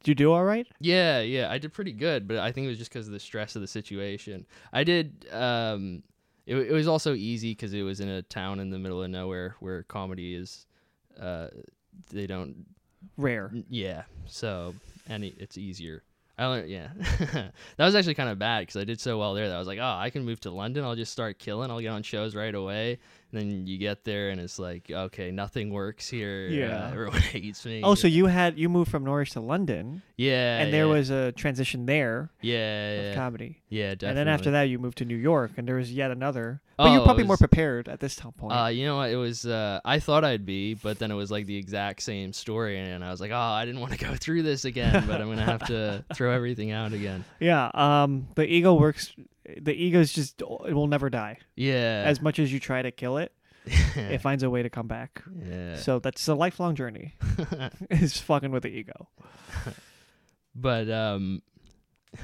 you do all right? yeah, yeah, I did pretty good, but I think it was just because of the stress of the situation. I did. Um, it, it was also easy because it was in a town in the middle of nowhere where comedy is. Uh, they don't. Rare. Yeah, so and it- it's easier. I learned. Yeah, that was actually kind of bad because I did so well there that I was like, oh, I can move to London. I'll just start killing. I'll get on shows right away. And then you get there and it's like, okay, nothing works here. Yeah. uh, everyone hates me. Oh, so you had you moved from Norwich to London, yeah, and there yeah. was a transition there yeah, of yeah, comedy, yeah, definitely. and then after that you moved to New York, and there was yet another. But Oh, you're probably more prepared at this time point. Uh, you know what? It was. Uh, I thought I'd be, but then it was like the exact same story, and I was like, oh, I didn't want to go through this again, but I'm gonna have to throw everything out again. yeah. Um. The ego works. The ego's just it will never die. Yeah. As much as you try to kill it, it finds a way to come back. yeah. So that's a lifelong journey. is fucking with the ego. but um,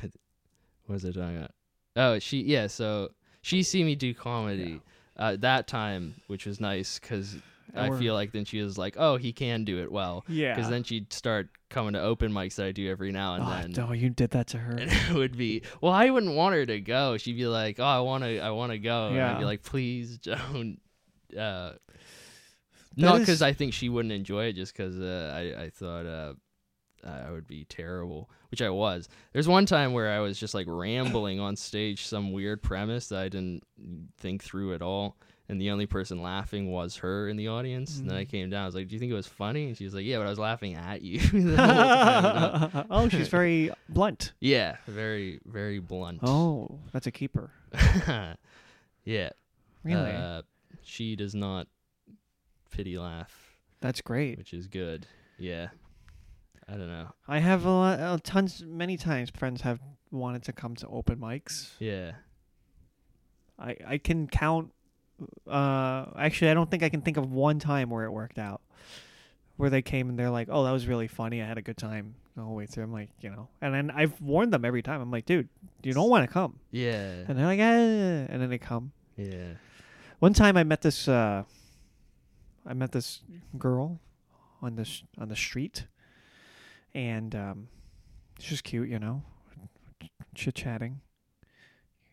what was I talking about? Oh, she. Yeah. So she see me do comedy. Uh, that time, which was nice because I feel like then she was like, "Oh, he can do it well." Yeah. Because then she'd start coming to open mics that I do every now and oh, then. no, you did that to her. and it would be well i wouldn't want her to go she'd be like oh i want to i want to go and i'd Yeah. be like please don't uh not is- because i think she wouldn't enjoy it just because uh, i i thought uh i would be terrible which i was there's one time where i was just like rambling on stage some weird premise that i didn't think through at all and the only person laughing was her in the audience and then i Mhm. came down i was like do you think it was funny and she was like yeah but i was laughing at you the whole time. oh, she's very blunt. yeah very very blunt Oh, that's a keeper. yeah. Really? Uh, she does not pity laugh, that's great. which is good. Yeah. I don't know. I have a lot, uh, tons, many times friends have wanted to come to open mics. Yeah. I I can count. Uh, actually, I don't think I can think of one time where it worked out, where they came and they're like, "Oh, that was really funny. I had a good time the whole way through." I'm like, you know, and then I've warned them every time. I'm like, "Dude, you don't want to come," Yeah. and they're like, "Ah," and then they come. Yeah. One time I met this uh I met this girl on this on the street and um she was cute, you know. Chit chatting.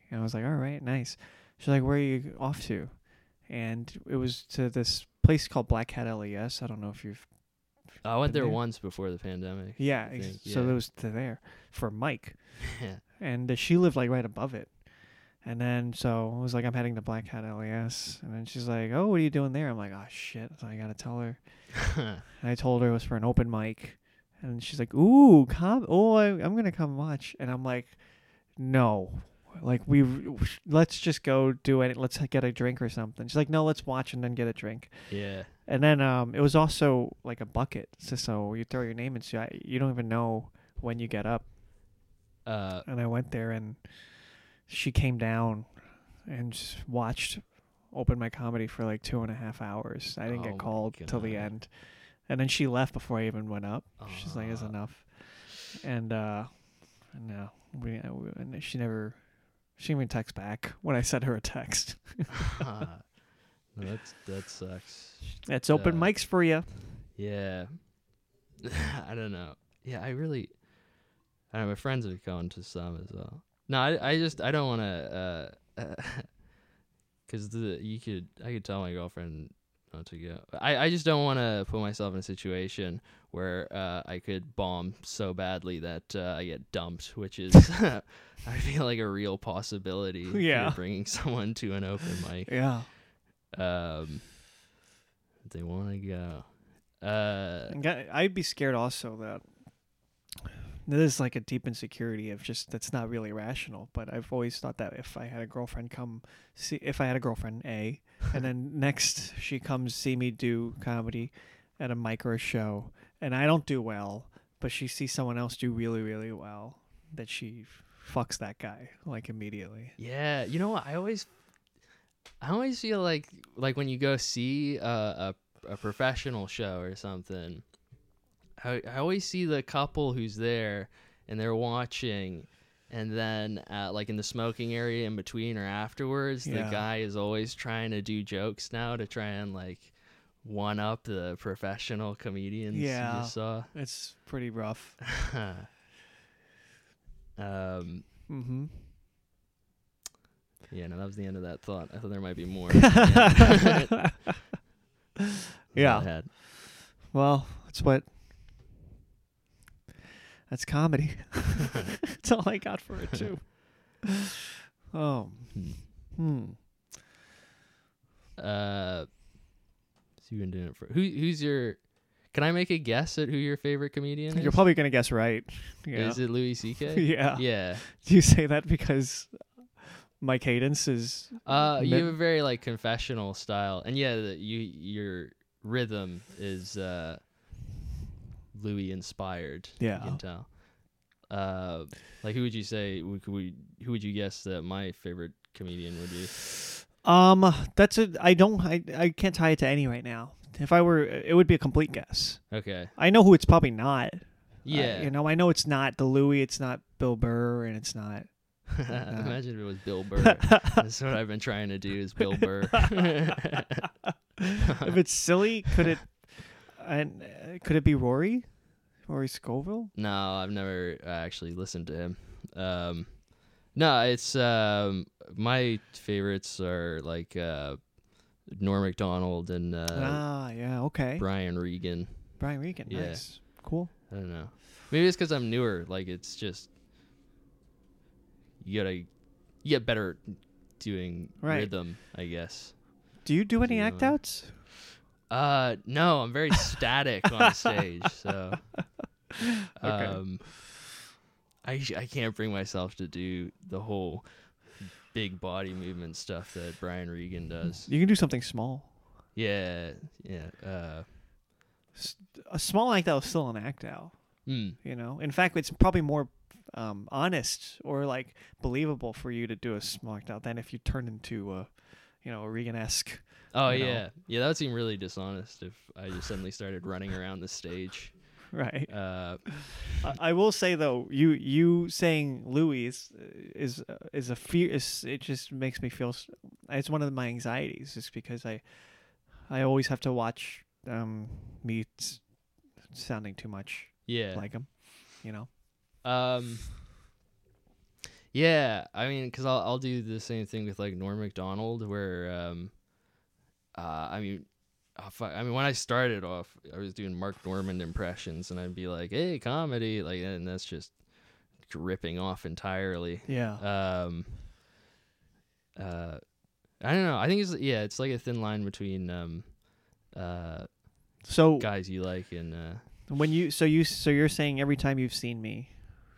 And I was like, All right, nice. She's like, Where are you off to? And it was to this place called Black Cat LES. I don't know if you've I went there there? once before the pandemic. Yeah, ex- think, so it was to there for Mike. yeah. and uh, she lived like right above it. And then so I was like, I'm heading to Black Cat LES, and then she's like, Oh, what are you doing there? I'm like, Oh shit! So I gotta tell her. And I told her it was for an open mic, and she's like, Ooh, come! Oh, I, I'm gonna come watch. And I'm like, No, like we let's just go do it. Let's get a drink or something. She's like, no, let's watch and then get a drink. Yeah. And then um, it was also like a bucket, so, so you throw your name and I, you don't even know when you get up. Uh, And I went there, and she came down and watched open my comedy for like two and a half hours. I didn't Oh get called till the end, and then she left before I even went up. She's like, "It's enough," and uh, no, we, uh, we and she never. She didn't even text back when I sent her a text. no, that's that sucks. It's open Uh, mics for you. Yeah. I don't know. Yeah, I really. I don't know. My friends have gone to some as well. No, I, I just I don't want to. Uh, Cause the you could I could tell my girlfriend not to go. I I just don't want to put myself in a situation where uh, I could bomb so badly that uh, I get dumped, which is I feel like a real possibility. Yeah. bringing someone to an open mic. Yeah. Um, they want to go. Uh, I'd be scared also that this is like a deep insecurity of just that's not really rational. But I've always thought that if I had a girlfriend come see, if I had a girlfriend, a, and then next she comes see me do comedy at a mic or show, and I don't do well, but she sees someone else do really really well, that she fucks that guy like immediately. yeah, you know what? I always, I always feel like like when you go see a a, a professional show or something. I, I always see the couple who's there and they're watching and then uh, like in the smoking area in between or afterwards the guy is always trying to do jokes now to try and like one up the professional comedians Yeah. you just saw It's pretty rough. um Mm-hmm. yeah no that was the end of that thought i thought there might be more Yeah. Well, that's what. That's comedy. that's all I got for it too. Oh. Hmm. Hmm. Uh, you've been doing it for who? Who's your? Can I make a guess at who your favorite comedian is? You're probably gonna guess right. Yeah. Is it Louis C.K.? yeah. yeah. Do you say that because my cadence is? Uh, you have a very like confessional style, and yeah, the, you your rhythm is uh Louis inspired. Yeah. you can tell. Uh, like who would you say? Who could we? Who would you guess that my favorite comedian would be? Um, that's a. I don't. I. I can't tie it to any right now. If I were, it would be a complete guess. Okay. I know who it's probably not. Yeah. you know, I know it's not the Louis. It's not Bill Burr, and it's not. Imagine if it was Bill Burr. That's what I've been trying to do is Bill Burr. if it's silly, could it? And uh, could it be Rory? Rory Scovel? no, I've never uh, actually listened to him. Um, no, it's um, my favorites are like uh, Norm Macdonald and uh, ah, yeah. Okay. Brian Regan. Brian Regan. Yeah. Nice. Cool. I don't know. Maybe it's because I'm newer. Like it's just you gotta you get better doing Right. rhythm, I guess. Do you do any Yeah. act outs? Uh, no, I'm very static on stage, so um, I I can't bring myself to do the whole big body movement stuff that Brian Regan does. You can do something small. Yeah, yeah. Uh, A small act out is still an act out. mm, You know. In fact, it's probably more um, honest or like believable for you to do a small act out than if you turn into a, you know, a Regan esque. oh You know. yeah, yeah. That would seem really dishonest if I just suddenly started running around the stage. Right. Uh, I, I will say though, you you saying Louis is is, uh, is a fear. Is, it just makes me feel. It's one of my anxieties, just because I I always have to watch um me s- sounding too much yeah. like him. You know. Um. Yeah, I mean, because I'll I'll do the same thing with like Norm Macdonald, where um, uh, I mean, oh, fuck, I mean, when I started off, I was doing Mark Normand impressions, and I'd be like, "Hey, comedy," like, and that's just ripping off entirely. Yeah. Um. Uh, I don't know. I think it's yeah, it's like a thin line between um, uh, so guys you like and uh, when you so you so you're saying every time you've seen me,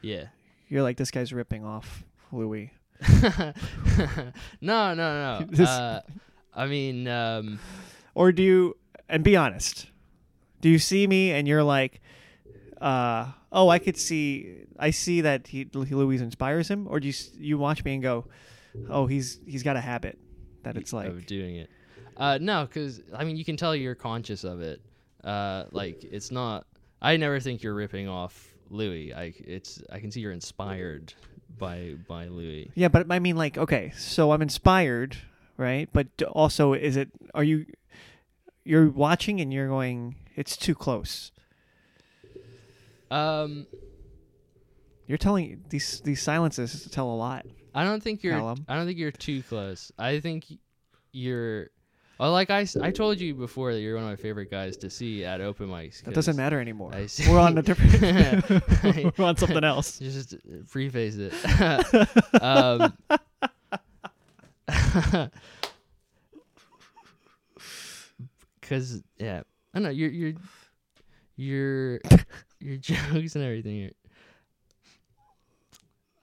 yeah, you're like this guy's ripping off Louis. no, no, no. Uh, I mean, um, Or do you and be honest. Do you see me and you're like uh oh, I could see I see that he Louise inspires him or do you you watch me and go, "Oh, he's he's got a habit that it's like of doing it. Uh, no, because I mean, you can tell you're conscious of it. Uh, like it's not. I never think you're ripping off Louis. I it's I can see you're inspired by by Louis. Yeah, but I mean, like, okay, so I'm inspired, right? But also, is it? Are you? You're watching and you're going. It's too close. Um, You're telling these these silences tell a lot. I don't think you're. Callum. I don't think you're too close. I think you're. Well, like I, I told you before that you're one of my favorite guys to see at open mics. That doesn't matter anymore. I see. We're on a different. we're on something else. Just uh, preface it. um, Cause yeah, I know your your your your jokes and everything.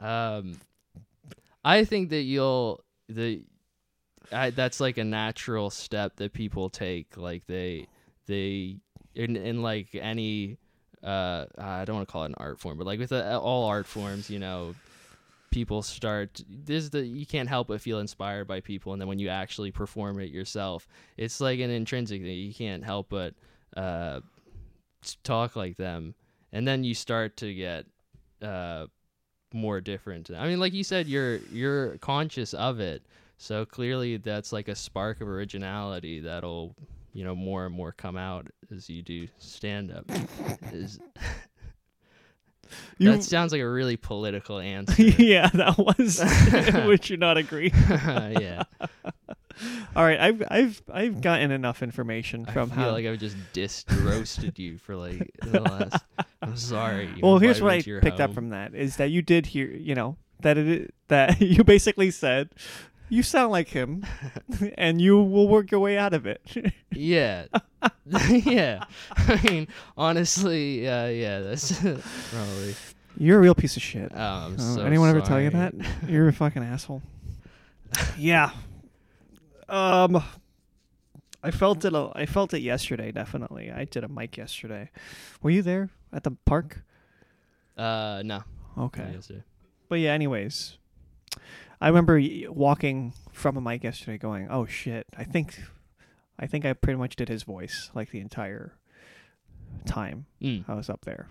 Um, I think that you'll the, I, that's like a natural step that people take. Like they they in in like any uh I don't want to call it an art form, but like with uh, all art forms, you know, people start this is the you can't help but feel inspired by people, and then when you actually perform it yourself, it's like an intrinsic thing. You can't help but uh talk like them, and then you start to get uh more different. I mean, like you said, you're you're conscious of it, so clearly that's like a spark of originality that'll you know more and more come out as you do stand up. Is You, that sounds like a really political answer. yeah, that was. Would you not agree? yeah, All right, I've I've I've gotten enough information I from feel how. like I've just dissed roasted you for like the last. I'm sorry. well, here's what I picked up from that is that you did hear, you know, that it that you basically said, you sound like him, and you will work your way out of it. Yeah, yeah. I mean, honestly, uh, yeah. That's probably. You're a real piece of shit. Oh, I'm Uh, so anyone ever tell you sorry. that? You're a fucking asshole. yeah. Um I felt it a, I felt it yesterday definitely. I did a mic yesterday. Were you there at the park? Uh, no. Okay. Yes, sir. But yeah, anyways. I remember y- walking from a mic yesterday going, "Oh shit. I think I think I pretty much did his voice like the entire time Mm. I was up there,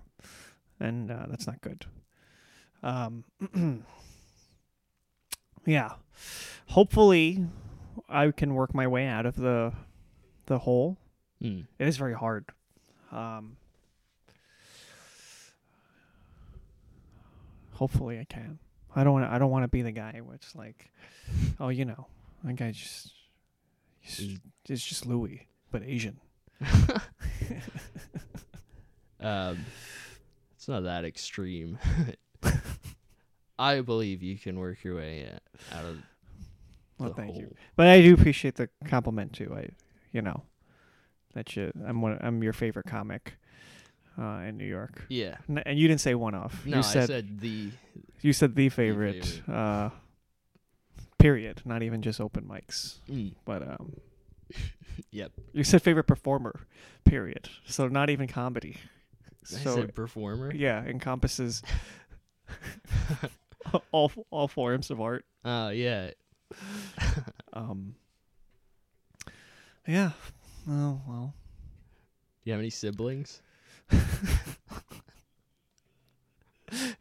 and uh, that's not good. Um, yeah, hopefully, I can work my way out of the the hole. Mm. It is very hard. Um, hopefully, I can. I don't want. I don't want to be the guy which like, oh, you know, that guy just, he's, it's just Louis, but Asian. Um, it's not that extreme. I believe you can work your way out of Well, the thank you. But I do appreciate the compliment too. I, you know, that you, I'm one, I'm your favorite comic, uh, in New York. Yeah. N- and you didn't say one off. No, you I said, said the. you said the favorite. favorite. Uh, period. Not even just open mics, Mm. but um, Yep. you said favorite performer. Period. So not even comedy. I So said performer. yeah, encompasses all all forms of art. Oh yeah. Um. Yeah. Oh well. Do you have any siblings?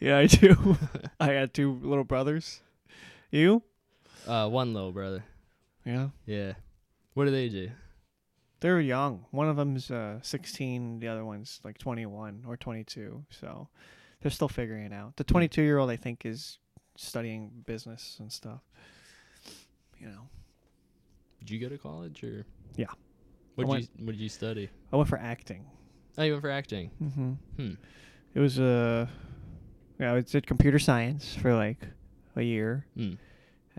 Yeah, I do. I had two little brothers. You? Uh, one little brother. Yeah. Yeah. What do they do? They're young. One of them's uh, 16. The other one's like 21 or 22. So they're still figuring it out. The 22 year old, I think, is studying business and stuff. You know, Did you go to college or? Yeah. What did you What did you study? I went for acting. Oh, you went for acting. Mm-hmm. Hmm. It was Uh, yeah, I did computer science for like a year, Hmm.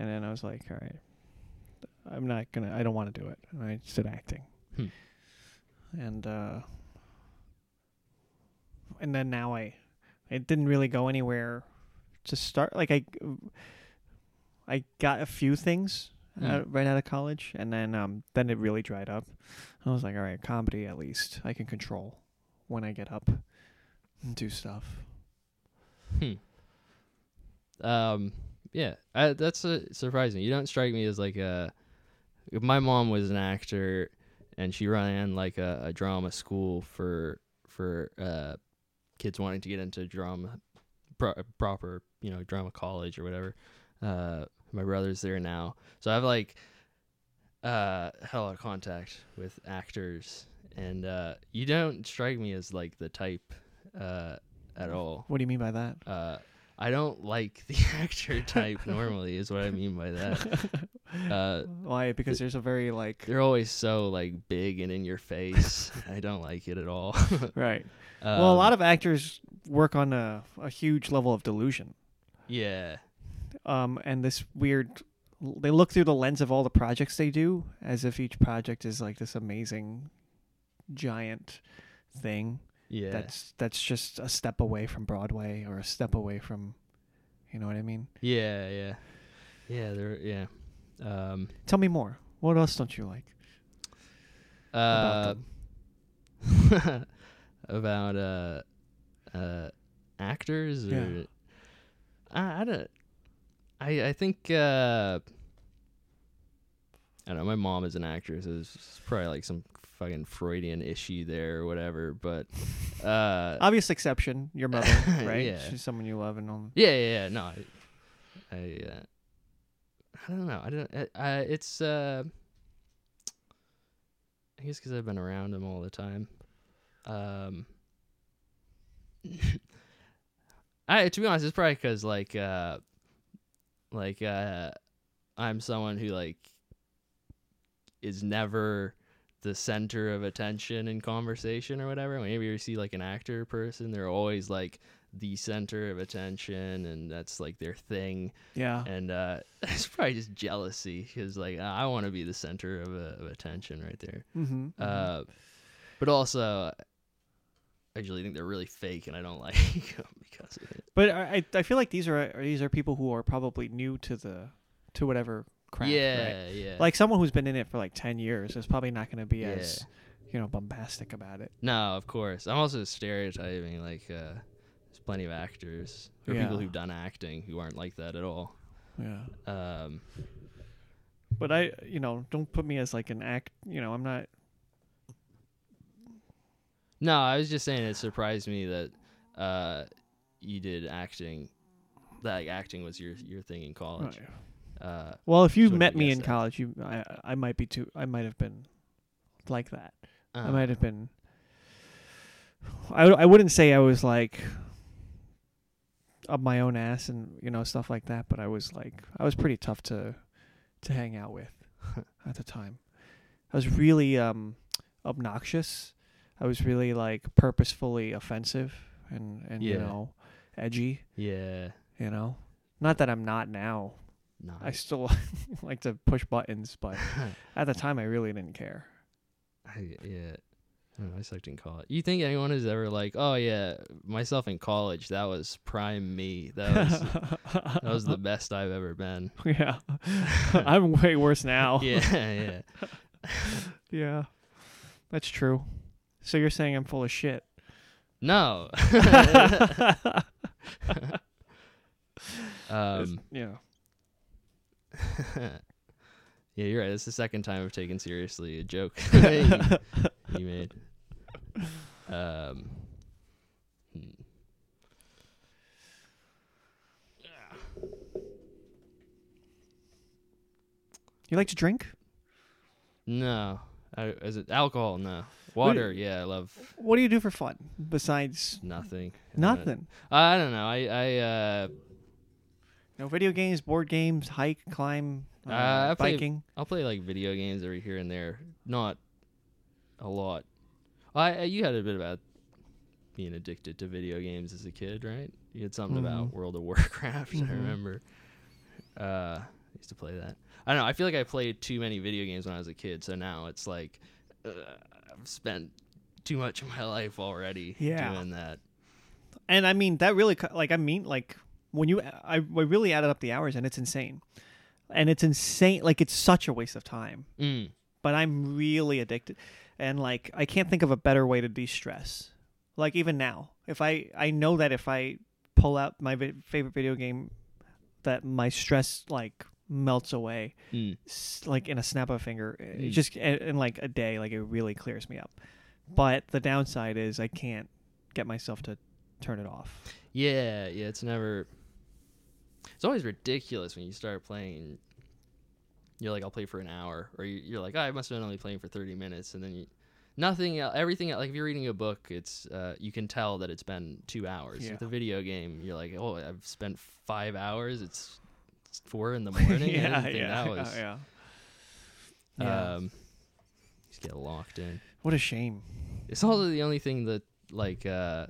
And then I was like, all right, I'm not gonna. I don't want to do it. And I just did acting. Hmm. And uh, and then now I, it didn't really go anywhere to start. Like I, I got a few things Hmm. out, right out of college, and then um, then it really dried up. I was like, all right, comedy at least I can control when I get up and do stuff. Hmm. Um. Yeah. I, that's uh, surprising. You don't strike me as like a. My mom was an actor, and she ran like a, a drama school for for uh, kids wanting to get into drama, pro- proper you know drama college or whatever. Uh, my brother's there now, so I've like uh had a lot of contact with actors, and uh, you don't strike me as like the type uh at all. What do you mean by that? Uh, I don't like the actor type normally, is what I mean by that. Uh, Why? Because there's a very like they're always so like big and in your face. I don't like it at all. right. well, a Um, lot of actors work on a a huge level of delusion. yeah, um, and this weird they look through the lens of all the projects they do as if each project is like this amazing giant thing yeah, that's that's just a step away from broadway or a step away from you know what i mean yeah, yeah, yeah. They're yeah. Um, tell me more what else don't you like about uh, them? about uh, uh, actors or Yeah. I, I don't. I I think uh, I don't know. My mom is an actress. So it's probably like some fucking Freudian issue there or whatever. But uh, obvious exception your mother right Yeah. she's someone you love and all yeah, yeah, yeah. No, I, I, uh, I don't know. I don't. I, I it's. Uh, I guess because I've been around him all the time. Um. I to be honest, it's probably because like, uh, like uh, I'm someone who like is never the center of attention in conversation or whatever. Whenever you see like an actor person, they're always like the center of attention and that's like their thing yeah and uh it's probably just jealousy because like i want to be the center of, uh, of attention right there mm-hmm. uh but also i usually think they're really fake and i don't like them because of it but I, I I feel like these are these are people who are probably new to the to whatever craft yeah right? yeah like someone who's been in it for like 10 years is probably not going to be Yeah. as you know bombastic about it. No of course. I'm also stereotyping like uh there's plenty of actors or people who've done acting who aren't like that at all. Yeah. Um but i you know don't put me as like an act you know i'm not no i was just saying it surprised me that uh you did acting that like, acting was your your thing in college uh well if you met me in that. college you i i might be too i might have been like that. I uh, might have been I, I wouldn't say i was like up my own ass and you know stuff like that but i was like i was pretty tough to to hang out with at the time. I was really um obnoxious. I was really like purposefully offensive and and you know edgy yeah. you know? Not that i'm not now i still like to push buttons but at the time i really didn't care I, yeah. I don't know, I sucked in college. You think anyone is ever like, oh yeah, myself in college, that was prime me. That was that was the best I've ever been. yeah i'm way worse now Yeah, yeah. yeah that's true so you're saying i'm full of shit No. um yeah Yeah, you're right. It's the second time I've taken seriously a joke you, you made. Um hmm. you like to drink No. I, is it alcohol? No. Water, yeah, I love what do you do for fun besides nothing. nothing Uh, I don't know. I I uh no video games board games hike climb uh, Uh, I play- biking I'll play like video games every here and there. Not a lot. I I- you had a bit about being addicted to video games as a kid, right? You had something about Mhm. World of Warcraft. I Mhm. remember. Uh, I used to play that. I don't know. I feel like I played too many video games when I was a kid, so now it's like uh, I've spent too much of my life already Yeah. doing that. and i mean that really like i mean like when you i, I really added up the hours and it's insane and it's insane. Like it's such a waste of time. Mm. But I'm really addicted, and like I can't think of a better way to de-stress. Like even now, if I I know that if I pull out my vi- favorite video game, that my stress like melts away Mm. s- like in a snap of a finger. Mm. just in, in like a day, like it really clears me up. But the downside is I can't get myself to turn it off. Yeah, yeah, it's never. It's always ridiculous when you start playing. You're like, I'll play for an hour, or you- you're like, oh, I must have been only playing for thirty minutes, and then you, nothing, everything. Like if you're reading a book, it's uh, you can tell that it's been two hours. Yeah. With a video game, you're like, oh, I've spent five hours. It's, it's four in the morning. Yeah, yeah, that was. yeah, yeah. Um, just get locked in. what a shame. It's also the only thing that like uh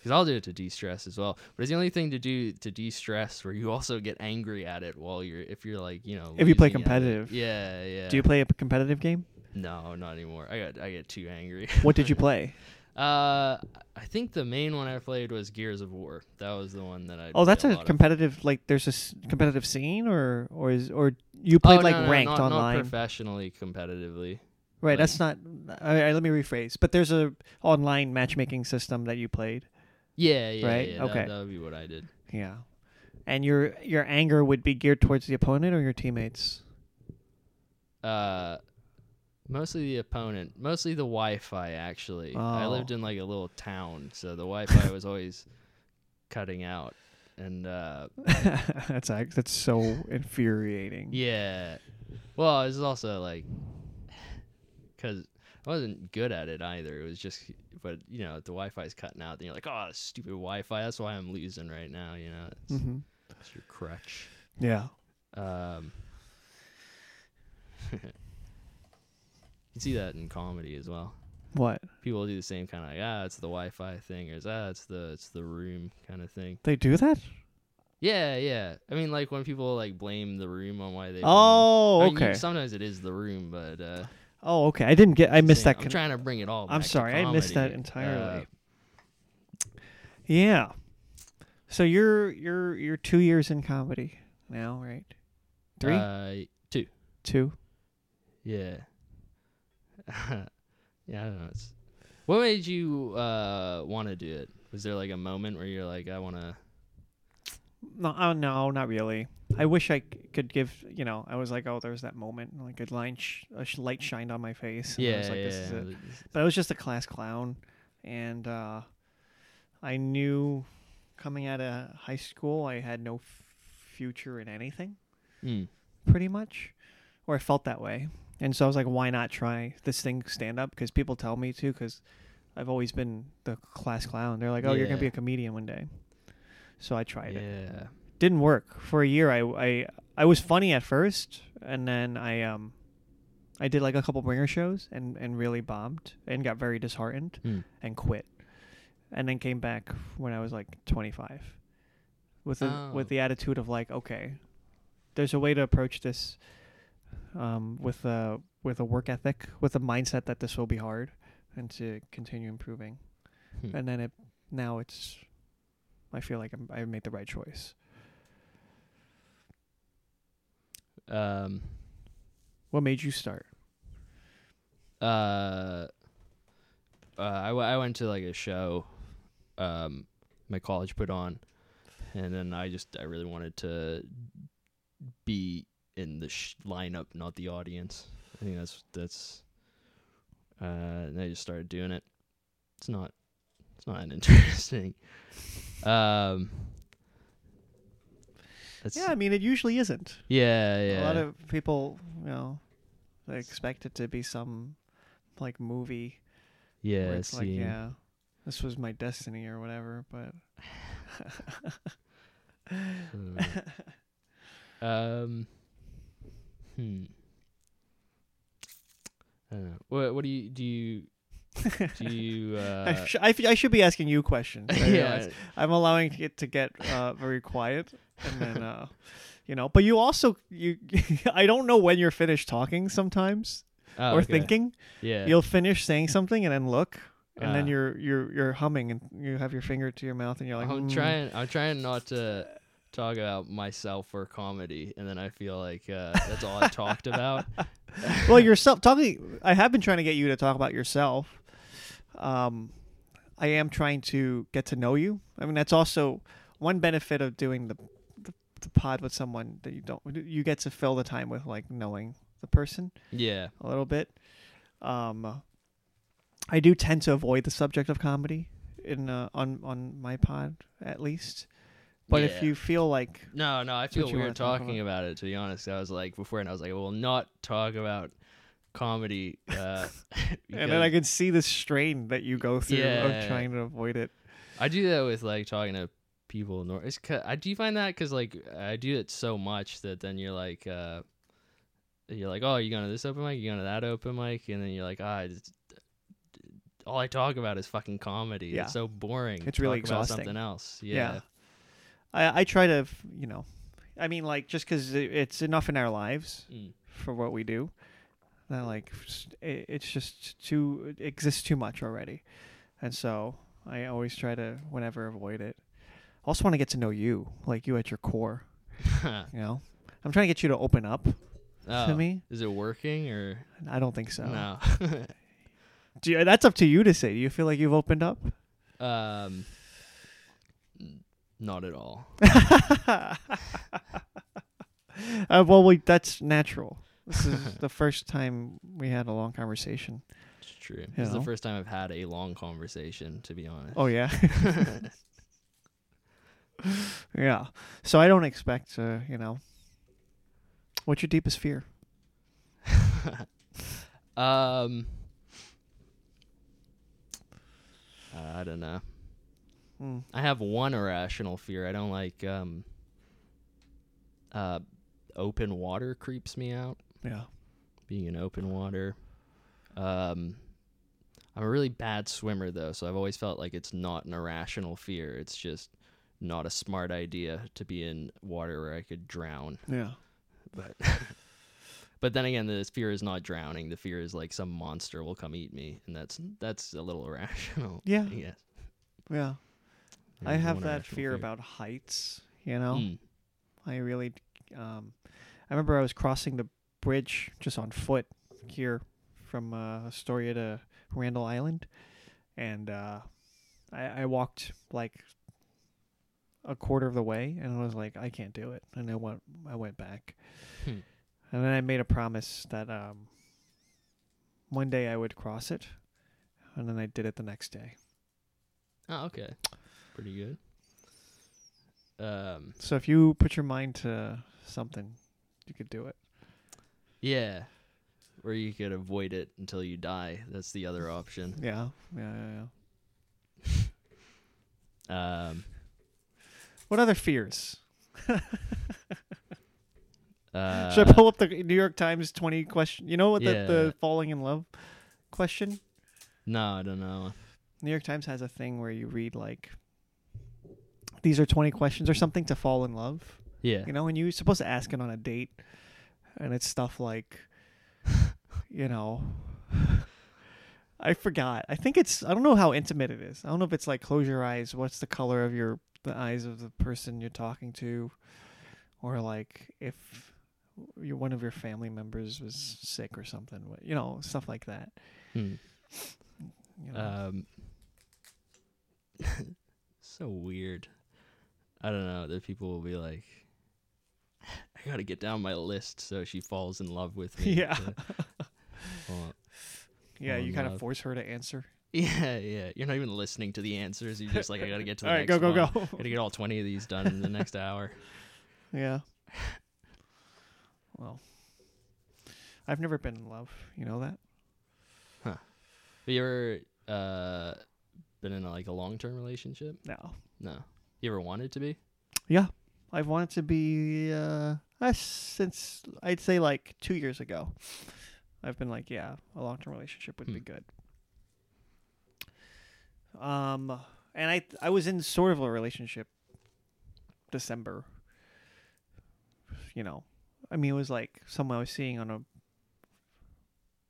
because I'll do it to de-stress as well. But it's the only thing to do to de-stress where you also get angry at it while you're if you're like you know If you play losing at it. competitive. Yeah, yeah. Do you play a competitive game? No, not anymore. I got I get too angry. What did you play? uh, I think the main one I played was Gears of War. That was the one that I. Oh, that's played a lot of. competitive. Like, there's a s- competitive scene, or or is or you played oh, like no, no, ranked not, online, Not professionally, competitively. right? like- that's not. All right, let me rephrase. But there's a online matchmaking system that you played. Yeah, yeah, Right? yeah. Okay. that would be what I did. Yeah, and your your anger would be geared towards the opponent or your teammates. Uh, mostly the opponent, mostly the Wi-Fi. Actually, I Oh. lived in like a little town, so the Wi-Fi was always cutting out, and uh, that's that's so infuriating. yeah. Well, it's also like because I wasn't good at it either. It was just, but you know, the Wi-Fi's cutting out, then you're like, oh, stupid Wi-Fi. That's why I'm losing right now. You know, it's, hmm it's your crutch. Yeah. Um, you see that in comedy as well. What People do the same kind of like, ah, it's the Wi-Fi thing, or it's, ah, it's the it's the room kind of thing. they do that? Yeah, yeah. I mean, like when people like blame the room on why they. Oh, I mean, you- okay. sometimes it is the room, but uh, Oh, okay. I didn't get. I missed that. I'm con- trying to bring it all. I'm sorry, I missed that entirely. Uh, Yeah. So you're you're you're two years in comedy now, right? Three, Uh, two. two. Yeah. yeah, I don't know. It's, what made you uh want to do it? Was there like a moment where you're like, I want to? No, oh, no, not really. I wish I c- could give. You know, I was like, oh, there's that moment, like a line, sh- a sh- light shined on my face. and I Yeah, was like, yeah. this is it. But I was just a class clown, and uh, I knew coming out of high school I had no f- future in anything. Mm. pretty much, or I felt that way. And so I was like, why not try this thing stand up? Because people tell me to. Because I've always been the class clown. They're like, oh, you're gonna be a comedian one day. So I tried it. Yeah. Didn't work for a year. I I I was funny at first, and then I um. I did like a couple bringer shows and, and really bombed and got very disheartened Mm. and quit, and then came back when I was like 25, with the Oh. with the attitude of like, okay, there's a way to approach this, um, with a with a work ethic, with a mindset that this will be hard, and to continue improving, Hmm. and then it now it's, I feel like I'm, I made the right choice. Um. What made you start? Uh. Uh, I, w- I went to like a show, um, my college put on, and then I just I really wanted to be in the sh- lineup, not the audience. I think that's that's. Uh, and I just started doing it. It's not, it's not an interesting. Um. It's, Yeah, I mean, it usually isn't. yeah, yeah. A lot of people, you know, they expect it to be some like movie yeah, it's like, yeah, this was my destiny or whatever. But Uh, um. Hmm. I don't know. What What do you do? You do you? I, Uh, sh- I, f- I should be asking you questions. I yeah. I'm allowing it to get uh, very quiet, and then uh, you know. But you also you I don't know when you're finished talking sometimes Oh, or okay. thinking. Yeah. You'll finish saying something and then look, and then Ah. you're you're you're humming and you have your finger to your mouth and you're like, I'm "Mm." trying. I'm trying not to. talk about myself or comedy, and then I feel like uh, that's all I talked about. well, yourself talking. I have been trying to get you to talk about yourself. Um, I am trying to get to know you. I mean, that's also one benefit of doing the, the pod with someone that you don't. You get to fill the time with like knowing the person Yeah, a little bit. Um, I do tend to avoid the subject of comedy in uh, on on my pod at least. But if you feel like no, no, I feel weird talking about it. To be honest, I was like before, and I was like, I will not talk about comedy. Uh, and then I can see the strain that you go through Yeah. of trying to avoid it. I do that with like talking to people. Nor- it's I do you find that because like I do it so much that then you're like, uh, you're like, oh, you going to this open mic, you going to that open mic, and then you're like, ah, it's- all I talk about is fucking comedy. Yeah. It's so boring. It's really Talk exhausting. something else. Yeah. Yeah. I, I try to, you know, I mean, like, just because it's enough in our lives Mm. for what we do, that, like, it's just too, it exists too much already. And so I always try to, whenever, avoid it. I also want to get to know you, like you at your core, you know? I'm trying to get you to open up oh, to me. Is it working or I don't think so. no? Do you, that's up to you to say. Do you feel like you've opened up? um, not at all. uh, well, we, that's natural. This is the first time we had a long conversation. It's true. This is the first time I've had a long conversation, to be honest. Oh yeah, yeah. So I don't expect to, you know. What's your deepest fear? um, I don't know. Hmm. I have one irrational fear. I don't like um. Uh, open water creeps me out. Yeah. Being in open water. Um, I'm a really bad swimmer though, so I've always felt like it's not an irrational fear. It's just not a smart idea to be in water where I could drown. Yeah. But but then again, the fear is not drowning. The fear is like some monster will come eat me, and that's that's a little irrational. Yeah. Yes. Yeah. I have that irrational fear about heights. You know. Mm. I really, um, I remember I was crossing the bridge just on foot here from uh, Astoria to Randall Island, and uh, I, I walked like a quarter of the way, and I was like, I can't do it, and I went, I went back, Hmm. and then I made a promise that um, one day I would cross it, and then I did it the next day. Oh, okay. Pretty good. Um, So if you put your mind to something, you could do it. yeah. Or you could avoid it until you die. That's the other option. Yeah, yeah, yeah. yeah. Um, What other fears? uh, Should I pull up the New York Times twenty question? You know what the, Yeah. the falling in love question? No, I don't know. New York Times has a thing where you read like these are twenty questions or something to fall in love. Yeah. You know, and you're supposed to ask it on a date, and it's stuff like, you know, I forgot. I think it's I don't know how intimate it is. I don't know if it's like close your eyes. What's the color of your the eyes of the person you're talking to, or like if you one of your family members was sick or something. You know, stuff like that. Hmm. You know? Um, so weird. I don't know. That people will be like, I gotta get down my list so she falls in love with me. Yeah. to- Well, yeah, you kind of force her to answer. Yeah, yeah. You're not even listening to the answers. You're just like, I gotta get to the All right, next go go one. go. Gotta get all 20 of these done in the next hour. Yeah. Well, I've never been in love. You know that? Huh. Have you ever uh, been in like a long term relationship? No. No. You ever wanted to be? Yeah, I've wanted to be uh, uh, since I'd say like two years ago. I've been like, yeah, a long term relationship would be Hmm. good. Um, and I I was in sort of a relationship. December. You know, I mean, it was like someone I was seeing on a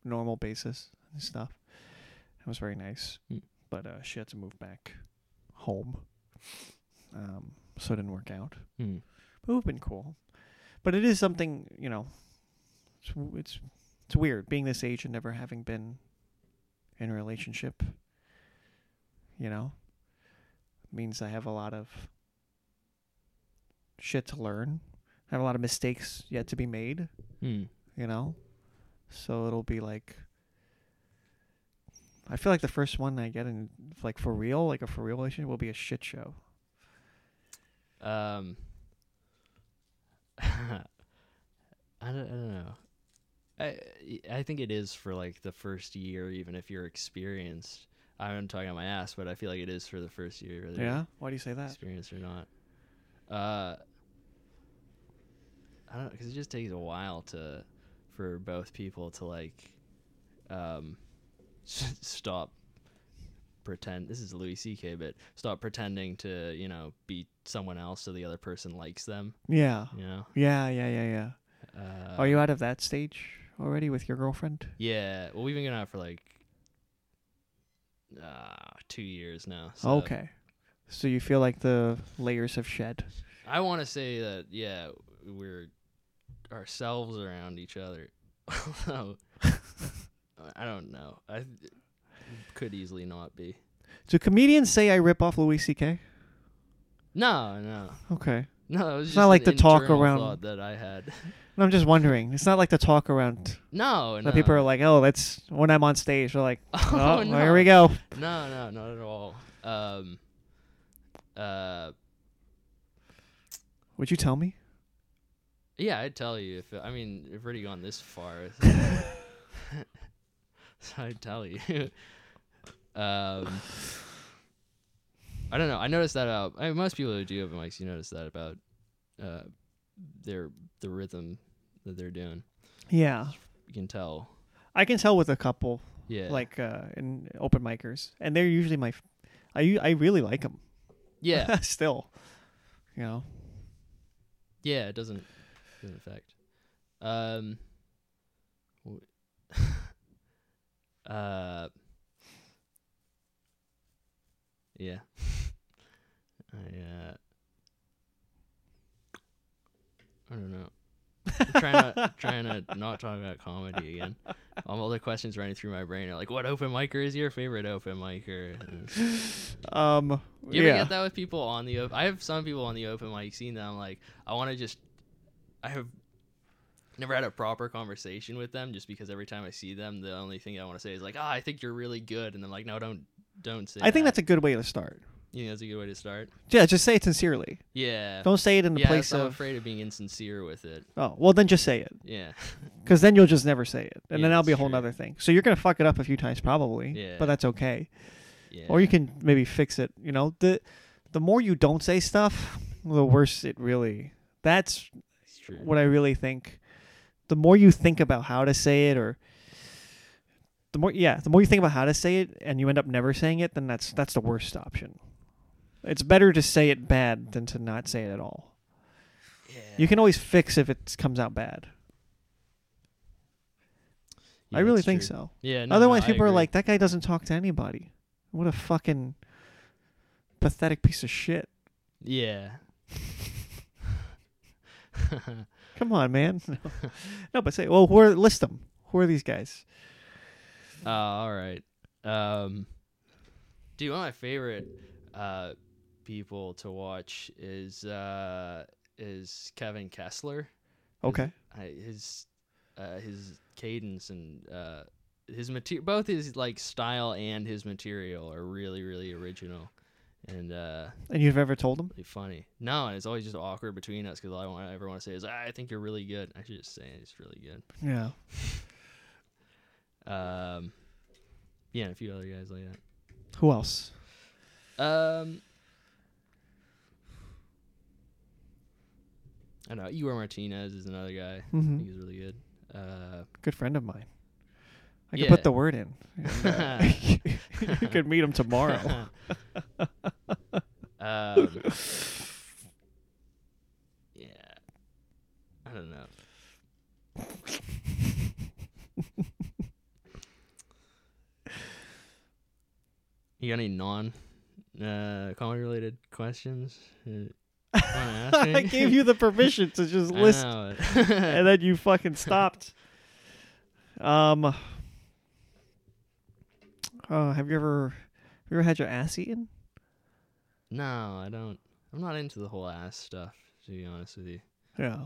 normal basis and stuff. It was very nice, Hmm. but uh, she had to move back home. Um, so it didn't work out. Hmm. But it would been cool. But it is something, you know, it's, it's it's weird being this age and never having been in a relationship. You know, means I have a lot of shit to learn. I have a lot of mistakes yet to be made. Hmm. You know, so it'll be like. I feel like the first one I get in, like for real, like a for real relationship, will be a shit show. Um, I don't, I don't know. I I think it is for like the first year, even if you're experienced. I'm talking on my ass, but I feel like it is for the first year, whether Yeah, why do you say that? Experience or not. Uh, I don't know, because it just takes a while to for both people to like um stop pretend this is Louis CK but stop pretending to you know be someone else so the other person likes them Yeah, you know yeah, yeah, yeah, yeah. uh, Are you out of that stage already with your girlfriend? yeah well we've been going out for like uh two years now so Okay. So you feel like the layers have shed. I want to say that yeah we're ourselves around each other although I don't know I could easily not be Do comedians say I rip off Louis C.K.? no no Okay. no it was It's just not like the talk around- that I had I'm just wondering. It's not like the talk around no no people are like, oh, that's when I'm on stage. They're like, oh, oh, no. here we go. No, no, not at all. Um, uh, Would you tell me? yeah, I'd tell you if I mean we've already gone this far. so I'd tell you. um, I don't know. I noticed that about I mean, most people who do open mics. You notice that about uh, their the rhythm that they're doing. Yeah. You can tell. I can tell with a couple, Yeah. like uh, in open micers, and they're usually my. F- I I really like them. yeah, Still, you know. yeah. It doesn't doesn't affect. Um. uh. Yeah. I uh. I don't know. Trying to trying to not talk about comedy again. All the questions running through my brain are like, "What open micer is your favorite open micer?" And- Um. you ever yeah. get that with people on the? Op- I have some people on the open mic scene that I'm like, I want to just. I have never had a proper conversation with them, just because every time I see them, the only thing I want to say is like, "Ah, I think you're really good," and I'm like, "No, don't, don't say." I think that's a good way to start. You think that's a good way to start. Yeah, just say it sincerely. Yeah. Don't say it in the yeah, place I'm of. afraid of being insincere with it. Oh, well, then just say it, Yeah. because then you'll just never say it, and Yeah, then that'll be a whole true. nother thing. So you're gonna fuck it up a few times probably, Yeah. but that's okay. Yeah. Or you can maybe fix it. You know, the the more you don't say stuff, the worse it really. That's true. what I really think. The more you think about how to say it, or the more yeah, the more you think about how to say it, and you end up never saying it, then that's that's the worst option. It's better to say it bad than to not say it at all. Yeah. You can always fix if it comes out bad. Yeah, I really think true. so. Yeah. No, Otherwise, no, people are like, "That guy doesn't talk to anybody." What a fucking pathetic piece of shit. Yeah. Come on, man. No, no but say, well, who are, list them. Who are these guys? Oh, all right. Um, dude, one of my favorite uh, people to watch is uh, is Kevin Kessler. Okay. I, his uh, his cadence and uh, his material, both his like style and his material are really really original and uh, And you've ever told them? really funny. No, and it's always just awkward between us because all I want, ever want to say is, "Ah, I think you're really good. I should just say it's really good. Yeah. Um, yeah, and a few other guys like that. Who else? Um, I don't know. Igor Martinez is another guy. I hmm think he's really good. Uh, Good friend of mine. I could put the word in. and, uh, you could meet him tomorrow. um, yeah, I don't know. You got any non uh, comedy related questions? Uh, Wanna ask me? I gave you the permission to just list, and then you fucking stopped. Um. Uh, have you ever, have you ever had your ass eaten? no, I don't. I'm not into the whole ass stuff. To be honest with you. Yeah.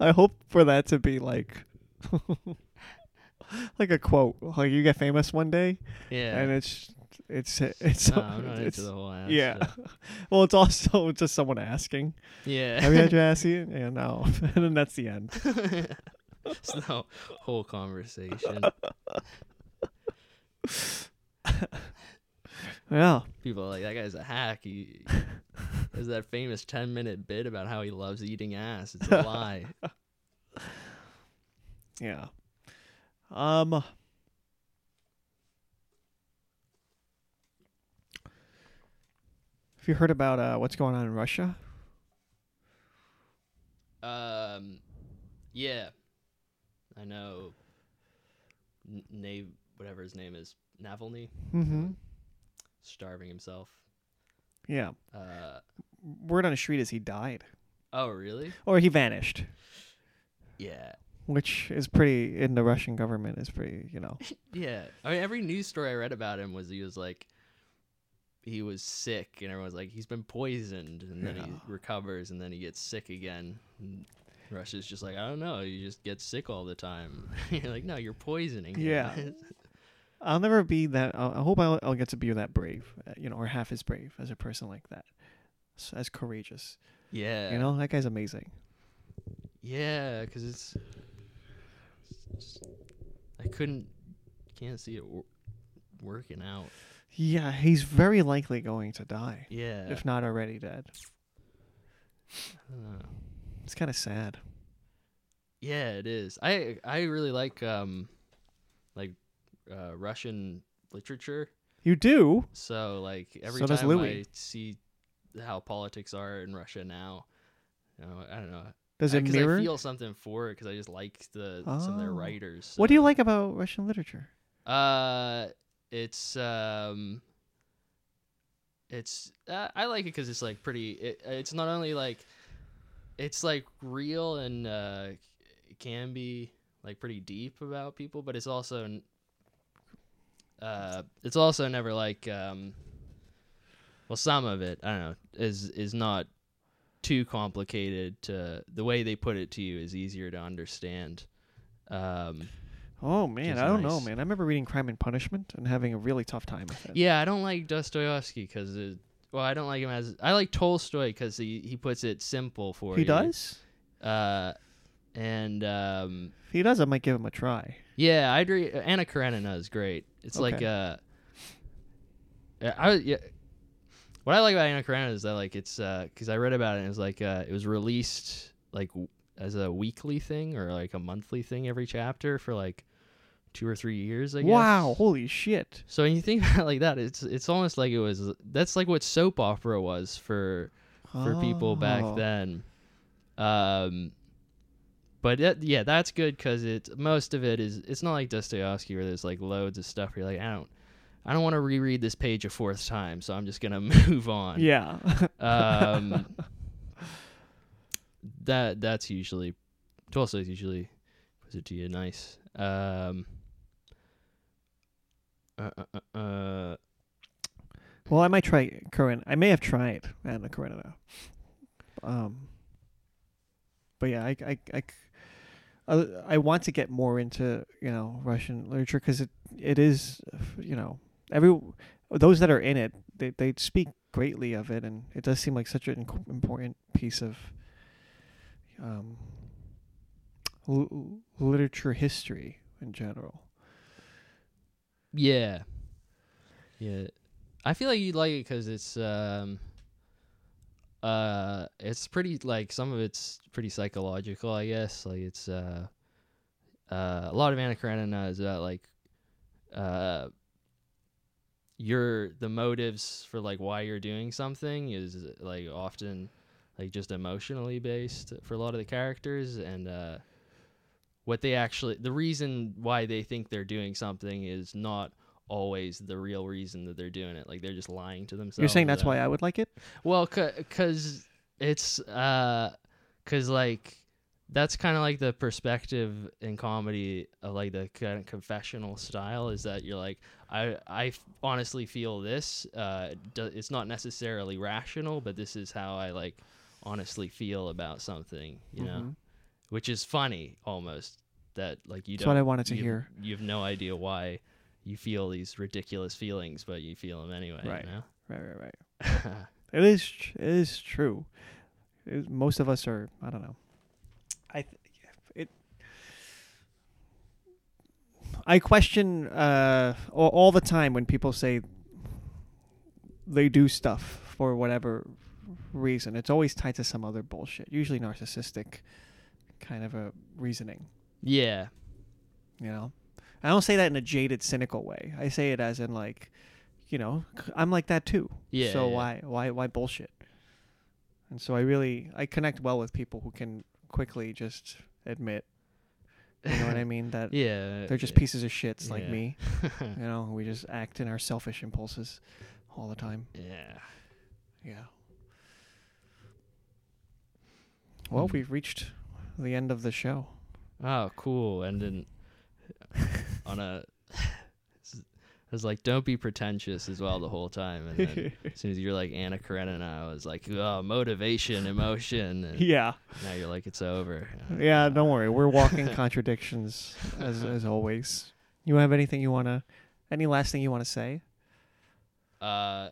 I hope for that to be like like a quote. Like you get famous one day Yeah. and it's it's it's no, I'm not it's into the whole ass. yeah. well, it's also just someone asking, Yeah. "Have you had your ass eaten?" Yeah, no. and then that's the end. it's the whole conversation. Yeah. People are like that guy's a hack. He there's that famous ten minute bit about how he loves eating ass. It's a lie. Yeah. Um Have you heard about uh, what's going on in Russia? Um, yeah, I know. N- whatever his name is, Navalny, Mm-hmm. starving himself. Yeah. Uh, Word on the street is he died. oh really? Or he vanished. Yeah, Which is pretty in the Russian government is pretty, you know. yeah. I mean, every news story I read about him was he was like, he was sick, and everyone's like, he's been poisoned, and then Yeah. he recovers, and then he gets sick again. And Russia's just like, I don't know, you just get sick all the time. you're like, no, you're poisoning. Yeah. I'll never be that. I'll, I hope I'll, I'll get to be that brave, uh, you know, or half as brave as a person like that, as courageous. yeah. You know, that guy's amazing. Yeah, because it's, it's- I couldn't, can't see it wor- working out. Yeah, he's very likely going to die, Yeah, if not already dead. I. It's kind of sad. yeah, it is. I I really like um, like uh, Russian literature. You do? So like every So time. I see how politics are in Russia now, you know, I don't know. Does it Because I feel something for it because I just like the some of their Oh. writers. What do you like about Russian literature? Uh, it's um, it's uh, I like it because it's like pretty. It, it's not only like, it's like real and uh, it can be like pretty deep about people, but it's also, uh, it's also never like um, well, some of it I don't know is is not too complicated to the way they put it to you is easier to understand. Um, Oh man, I don't know, man. I remember reading Crime and Punishment and having a really tough time with it. Yeah, I don't like Dostoevsky because well, I don't like him as I like Tolstoy because he he puts it simple for he you. does. Uh, and um, If he does, I might give him a try. yeah, I'd read Anna Karenina is great. It's like Okay. uh, yeah, I yeah. What I like about Anna Karenina is that like it's uh because I read about it and it was like uh it was released like w- as a weekly thing or like a monthly thing every chapter for like two or three years. I guess. Wow, holy shit. So when you think about it like that, it's it's almost like it was that's like what soap opera was for for people back Oh. then. Um, but it, yeah, that's good because it's most of it is it's not like Dostoevsky where there's like loads of stuff where you're like I don't I don't want to reread this page a fourth time, so I'm just gonna move on. Yeah. Um, that that's usually Tolstoy's usually puts it to you nice. Um. Uh, uh, uh, uh, well, I might try Karenina. I may have tried Anna Karenina. Um. But yeah, I I I, I, I want to get more into you know Russian literature because it it is you know every those that are in it they they speak greatly of it and it does seem like such an important piece of um l- literature history in general. yeah, yeah. I feel like you'd like it because it's um. Uh, it's pretty like some of it's pretty psychological, I guess. Like it's uh, uh, a lot of Anna Karenina is about like, uh, your the motives for like why you're doing something is like often like just emotionally based for a lot of the characters and uh what they actually the reason why they think they're doing something is not always the real reason that they're doing it. Like they're just lying to themselves. You're saying that's why I would like it? Well, because it's uh, cause like that's kind of like the perspective in comedy of like the kind of confessional style is that you're like i i honestly feel this. Uh, do, it's not necessarily rational, but this is how I like honestly feel about something. You know, Mhm. which is funny almost that like you That's don't. what I wanted to you, hear. You have no idea why you feel these ridiculous feelings, but you feel them anyway. Right. You know. Right, right, right. It is. tr- It is true. It- most of us are. I don't know. I. th- It. I question uh, all, all the time when people say they do stuff for whatever reason. It's always tied to some other bullshit. Usually narcissistic kind of a reasoning. yeah. You know, I don't say that in a jaded, cynical way. I say it as in like, you know, I'm like that too. Yeah, So yeah. why, why, why bullshit? And so I really, I connect well with people who can quickly just admit, you know what I mean, that Yeah. they're just pieces of shits like Yeah. me. You know, we just act in our selfish impulses all the time. yeah. Yeah. Well, we've reached the end of the show. Oh, cool. And then uh, on a, was like, don't be pretentious as well the whole time. And then as soon as you're like Anna Karenina, I was like, oh, motivation, emotion. And yeah. now you're like, it's over. Yeah, don't worry. We're walking contradictions as as always. You have anything you want to any last thing you want to say? Uh,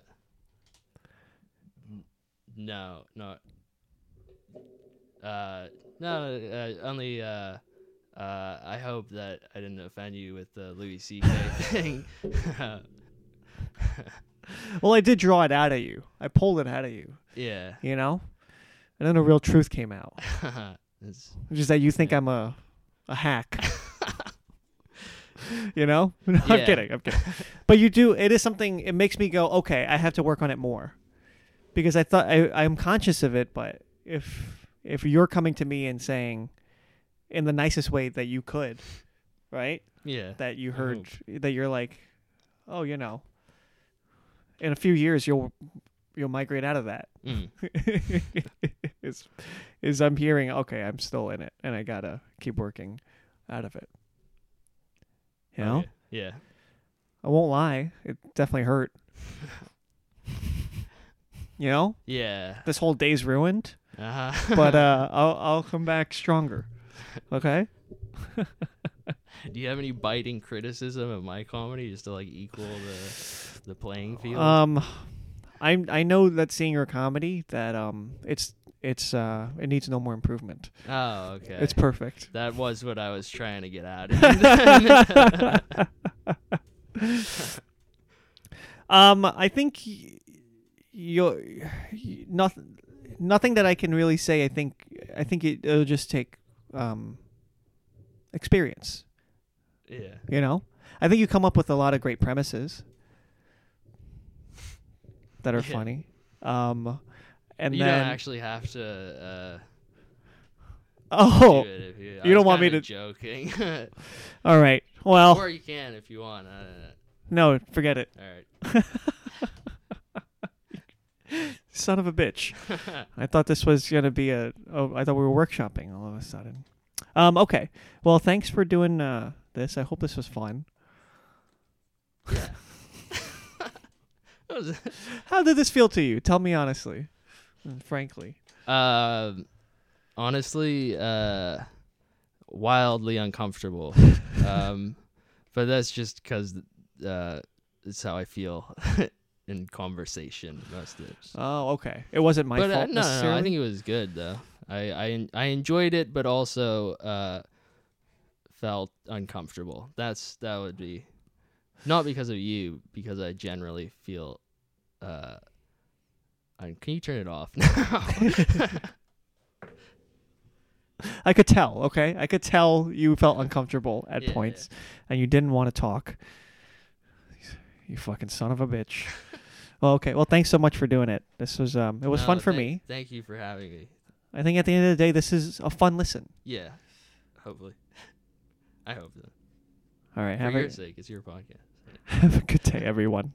no, no. Uh, no, uh, only, uh, uh, I hope that I didn't offend you with the Louis C.K. thing. Well, I did draw it out of you. I pulled it out of you, yeah. you know? And then the real truth came out, which is that you think I'm a a hack. you know? No, I'm kidding. I'm kidding. But you do it is something it makes me go, "Okay, I have to work on it more." Because I thought I I'm conscious of it, but if if you're coming to me and saying in the nicest way that you could, right? yeah. that you heard that you're like, oh, you know, in a few years you'll you'll migrate out of that. Mm. is is I'm hearing okay, I'm still in it and I gotta keep working out of it. You know, Okay. Yeah. I won't lie, it definitely hurt. you know, Yeah. this whole day's ruined, Uh-huh. but uh, I'll I'll come back stronger. Okay. do you have any biting criticism of my comedy just to like equal the the playing field? Um, I I know that seeing your comedy that um it's it's uh it needs no more improvement. oh, okay. It's perfect. that was what I was trying to get out of. um, I think y- you nothing nothing that I can really say. I think I think it, it'll just take um experience. yeah. You know, I think you come up with a lot of great premises that are Yeah. funny. Um, and you then don't actually have to uh, oh, do you. You don't want me to- joking, all right. Well, or you can if you want. No, forget it. All right. Son of a bitch. I thought this was gonna be a. Oh, I thought we were workshopping all of a sudden. Um. Okay. Well, thanks for doing uh, this. I hope this was fun. yeah. How did this feel to you? Tell me honestly, and frankly. Um, honestly, uh, wildly uncomfortable. um, but that's just because uh, it's how I feel in conversation most of it. Oh, okay. It wasn't my but uh, fault no, no, no. I think it was good though. I I I enjoyed it, but also uh, felt uncomfortable. That's that would be not because of you, because I generally feel. Uh, I, can you turn it off now? I could tell. Okay, I could tell you felt uncomfortable at Yeah, points, and you didn't want to talk. You fucking son of a bitch. Well, okay. Well, thanks so much for doing it. This was um, it was No, fun for thank- me. Thank you for having me. I think at the end of the day, this is a fun listen. Yeah, hopefully. I hope so. All right. For Have your a, sake, it's your podcast. Have a good day, everyone.